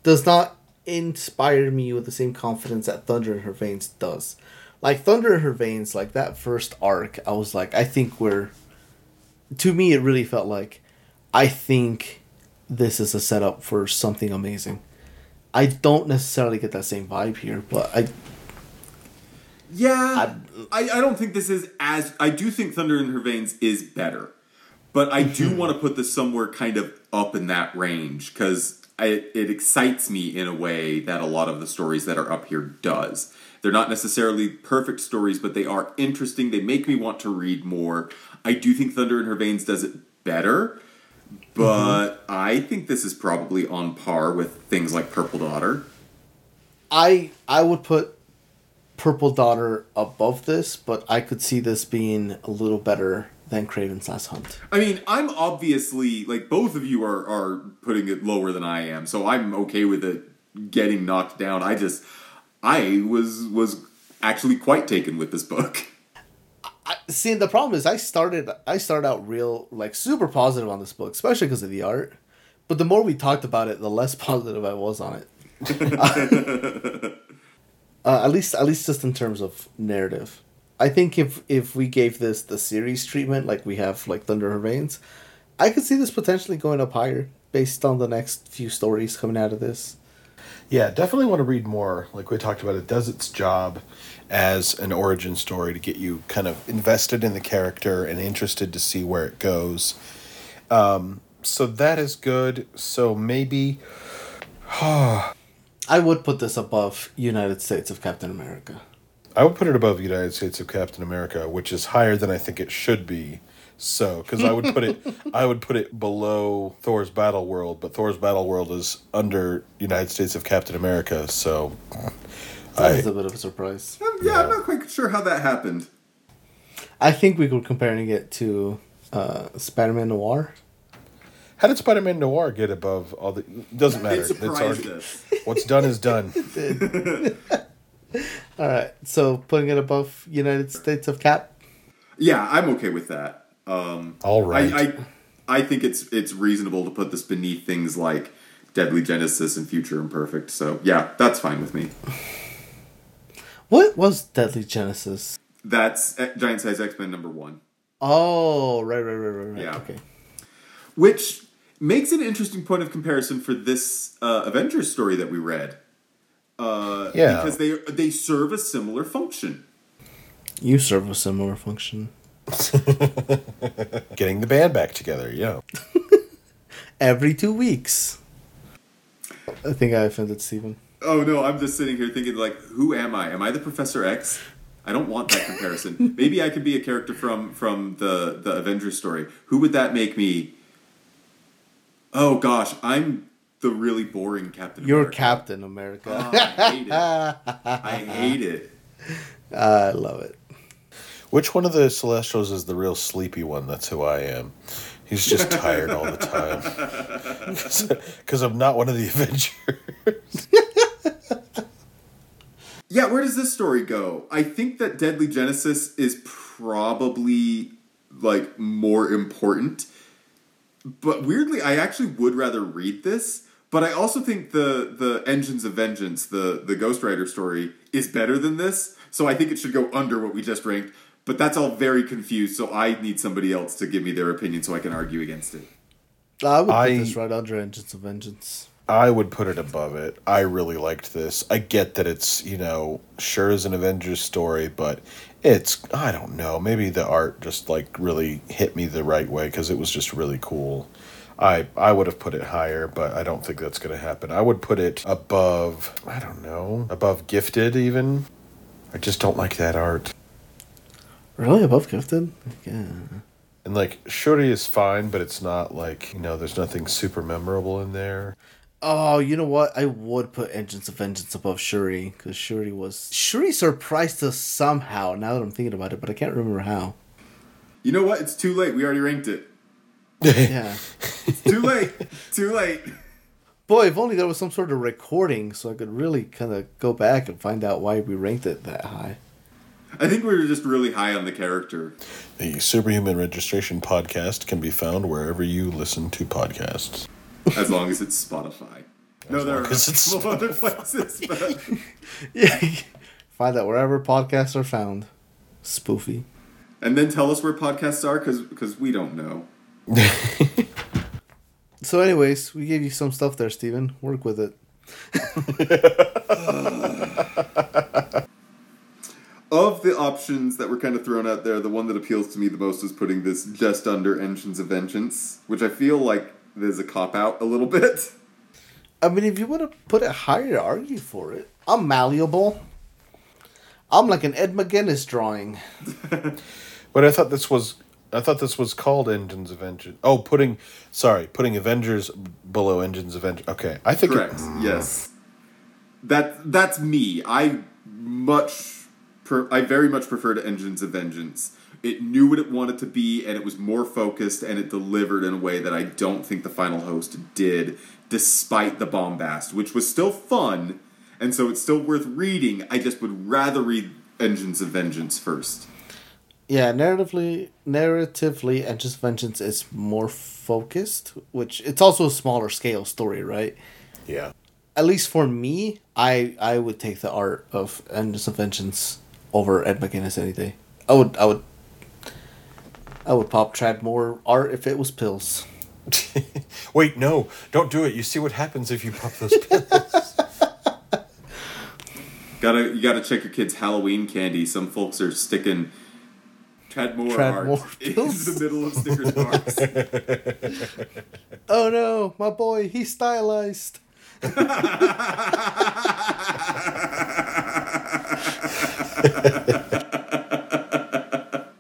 D: does not inspire me with the same confidence that Thunder in Her Veins does. Like Thunder in Her Veins, like that first arc, I was like, I think we're. To me, it really felt like, I think this is a setup for something amazing. I don't necessarily get that same vibe here, but I
B: Yeah, I, I don't think this is as. I do think Thunder in Her Veins is better, but I do mm-hmm. want to put this somewhere kind of up in that range because it, it excites me in a way that a lot of the stories that are up here does. They're not necessarily perfect stories, but they are interesting. They make me want to read more. I do think Thunder in Her Veins does it better, but mm-hmm. I think this is probably on par with things like Purple Daughter.
D: I I would put Purple Daughter above this, but I could see this being a little better than Kraven's Last Hunt.
B: I mean, I'm obviously like both of you are are putting it lower than I am, so I'm okay with it getting knocked down. I just I was was actually quite taken with this book.
D: I, see, the problem is I started I started out real like super positive on this book, especially because of the art. But the more we talked about it, the less positive I was on it. uh, at least, at least just in terms of narrative. I think if if we gave this the series treatment, like we have like Thunder Her Veins, I could see this potentially going up higher based on the next few stories coming out of this.
C: Yeah, definitely want to read more. Like we talked about, it does its job as an origin story to get you kind of invested in the character and interested to see where it goes. Um, so that is good. So maybe
D: I would put this above United States of Captain America.
C: I would put it above United States of Captain America, which is higher than I think it should be. So, because I would put it, I would put it below Thor's Battle World, but Thor's Battle World is under United States of Captain America. So,
D: That
C: I,
D: is a bit of a surprise.
B: Um, yeah, I'm not quite sure how that happened.
D: I think we were comparing it to uh, Spider-Man Noir.
C: how did Spider-Man Noir get above all the? Doesn't matter.
B: It
C: It's
B: surprised
C: already-
B: us.
C: What's done is done.
D: All right, so putting it above United States of Cap.
B: Yeah, I'm okay with that. Um,
C: All right.
B: I, I I think it's it's reasonable to put this beneath things like Deadly Genesis and Future Imperfect. So yeah, that's fine with me.
D: What was Deadly Genesis?
B: That's uh, Giant Size X Men number one.
D: Oh, right, right, right, right, right.
B: Yeah.
D: Okay.
B: which makes an interesting point of comparison for this uh, Avengers story that we read. Uh,
C: Yeah.
B: because they they serve a similar function.
D: You serve a similar function.
C: Getting the band back together. Yeah.
D: Every two weeks. I think I offended Steven.
B: Oh no, I'm just sitting here thinking like, who am I? Am I the Professor X? I don't want that comparison. Maybe I could be a character from from the the Avengers story. Who would that make me? Oh gosh, I'm the really boring Captain.
D: You're
B: America.
D: Captain America.
B: Oh, I hate it. I hate it.
D: I love it.
C: Which one of the Celestials is the real sleepy one? That's who I am. He's just tired all the time. Because I'm not one of the Avengers.
B: Yeah, where does this story go? I think that Deadly Genesis is probably like more important. But weirdly, I actually would rather read this. But I also think the the Engines of Vengeance, the the Ghost Rider story, is better than this. So I think it should go under what we just ranked. But that's all very confused. So I need somebody else to give me their opinion so I can argue against it.
D: I would put
C: I-
D: this right under Engines of Vengeance.
C: I would put it above it. I really liked this. I get that it's, you know, sure is an Avengers story, but it's, I don't know, maybe the art just like really hit me the right way because it was just really cool. I I would have put it higher, but I don't think that's going to happen. I would put it above, I don't know, above Gifted even. I just don't like that art.
D: Really above gifted? Yeah.
C: And like Shuri is fine, but it's not like you know. There's nothing super memorable in there.
D: Oh, you know what? I would put Engines of Vengeance above Shuri because Shuri was Shuri surprised us somehow. Now that I'm thinking about it, but I can't remember how.
B: You know what? It's too late. We already ranked it.
D: Yeah.
B: Too late. too late.
D: Boy, if only there was some sort of recording so I could really kind of go back and find out why we ranked it that high.
B: I think we were just really high on the character.
C: The Superhuman Registration podcast can be found wherever you listen to podcasts.
B: as long as it's Spotify. No, there are
C: as it's
B: other places. But
D: Yeah. find that wherever podcasts are found. Spoofy.
B: and then tell us where podcasts are, because we don't know.
D: So, anyways, we gave you some stuff there, Steven. Work with it.
B: Of the options that were kind of thrown out there, the one that appeals to me the most is putting this just under Engines of Vengeance, which I feel like there's a cop out a little bit.
D: I mean, if you want to put it higher, argue for it. I'm malleable. I'm like an Ed McGuinness drawing.
C: But I thought this was I thought this was called Engines of Vengeance. Oh, putting sorry, putting Avengers below Engines of Vengeance. Okay, I think it-
B: Correct. Yes. That that's me. I much per, I very much prefer to Engines of Vengeance. It knew what it wanted to be and it was more focused and it delivered in a way that I don't think the final host did despite the bombast, which was still fun and so it's still worth reading. I just would rather read Engines of Vengeance first.
D: Yeah, narratively, narratively, and just Vengeance is more focused, which it's also a smaller scale story, right?
C: yeah.
D: At least for me, I I would take the art of Engines of Vengeance over Ed McGuinness any day. I would I would I would pop Tradd Moore art if it was pills.
C: Wait, no, don't do it. You see what happens if you pop those pills.
B: Gotta you gotta check your kids' Halloween candy. Some folks are sticking Tradd Moore
D: Tradmore
B: art in
D: pills.
B: the middle of stickers marks.
D: Oh no, my boy, he's stylized.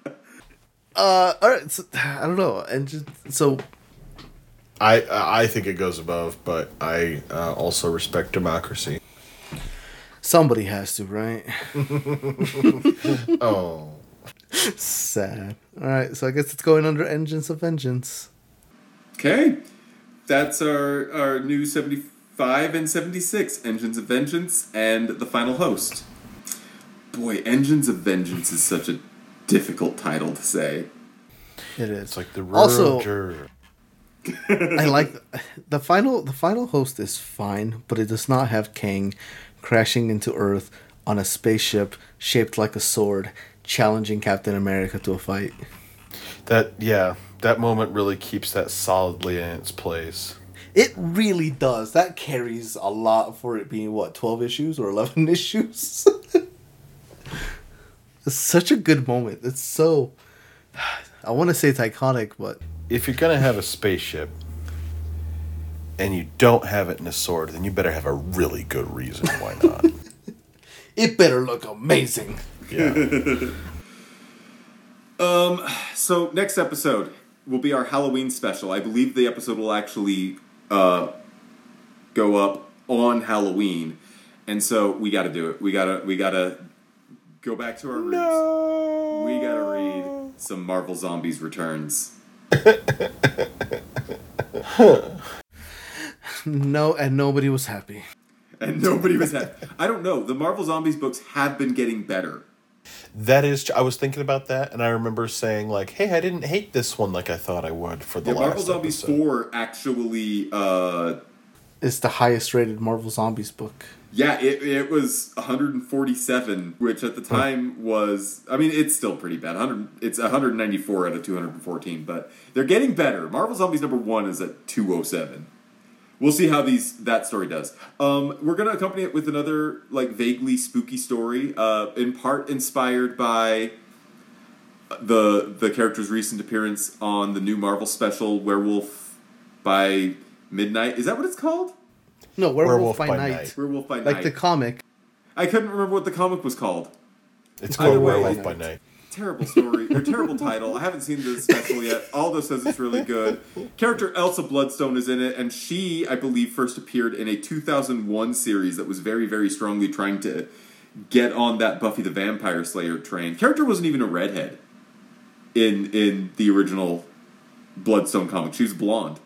D: uh, all right. So, I don't know, and just, so
C: I I think it goes above, but I uh, also respect democracy.
D: somebody has to, right?
C: Oh,
D: Sad. All right, so I guess it's going under Engines of Vengeance.
B: Okay, that's our our new seventy five and seventy six engines of vengeance and the final host. Boy, engines of vengeance is such a difficult title to say.
D: It is
C: it's like the
D: Also-
C: juror.
D: I like the final. The final host is fine, but it does not have Kang crashing into Earth on a spaceship shaped like a sword, challenging Captain America to a fight.
C: That yeah, that moment really keeps that solidly in its place.
D: It really does. That carries a lot for it being what twelve issues or eleven issues. It's such a good moment. It's so. I want to say it's iconic, but
C: If you're gonna have a spaceship and you don't have it in a sword, then you better have a really good reason why not.
D: it better look amazing.
C: Yeah.
B: um, So next episode will be our Halloween special. I believe the episode will actually uh, go up on Halloween, and so we got to do it. We gotta we gotta go back to our roots. We gotta read some Marvel Zombies Returns.
D: No, and nobody was happy.
B: And nobody was happy. I don't know. The Marvel Zombies books have been getting better.
C: That is, I was thinking about that, and I remember saying like, "Hey, I didn't hate this one like I thought I would for the
B: Yeah,
C: last
B: Marvel Zombies
C: episode."
B: 4 actually, uh,
D: It's the highest rated Marvel Zombies book.
B: Yeah, it, it was 147, which at the time was, I mean, it's still pretty bad. 100, it's 194 out of 214, but they're getting better. Marvel Zombies number 1 is at 207. We'll see how these that story does. Um, we're gonna accompany it with another like vaguely spooky story, uh, in part inspired by the the character's recent appearance on the new Marvel special Werewolf by Midnight. Is that what it's called?
D: No, Werewolf,
C: Werewolf
D: by,
C: by
D: Night.
C: Night.
B: Werewolf by
D: Like
B: Night.
D: the comic.
B: I couldn't remember what the comic was called.
C: It's
B: Either
C: called
B: way,
C: Werewolf by Night.
B: terrible story or terrible title. I haven't seen the special yet. Aldo says it's really good. Character Elsa Bloodstone is in it, and she, I believe, first appeared in a 2001 series that was very, very strongly trying to get on that Buffy the Vampire Slayer train. Character wasn't even a redhead in in the original Bloodstone comic. She was blonde.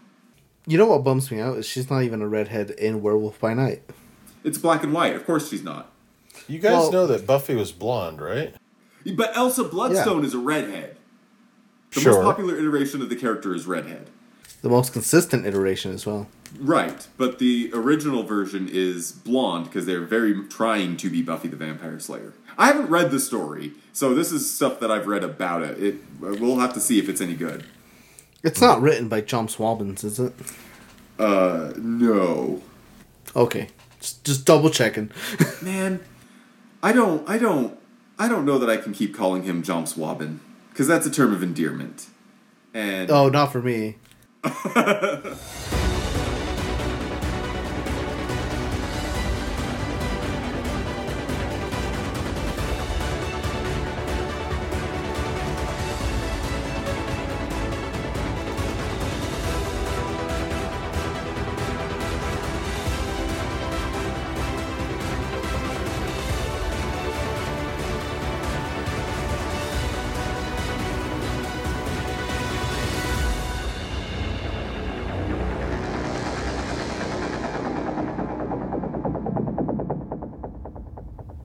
D: You know what bums me out is she's not even a redhead in Werewolf by Night.
B: It's black and white. Of course, she's not.
C: You guys
D: Well-
C: know that Buffy was blonde, right?
B: But Elsa Bloodstone is a redhead. The
C: Sure.
B: most popular iteration of the character is redhead.
D: The most consistent iteration as well.
B: Right, but the original version is blonde because they're very trying to be Buffy the Vampire Slayer. I haven't read the story, so this is stuff that I've read about it. It we'll have to see if it's any good.
D: It's not written by John Swabbins, is it?
B: Uh, no,
D: Okay. Just, just double checking.
B: man, I don't, I don't, I don't know that I can keep calling him Jom Swabin because that's a term of endearment. And
D: oh, not for me.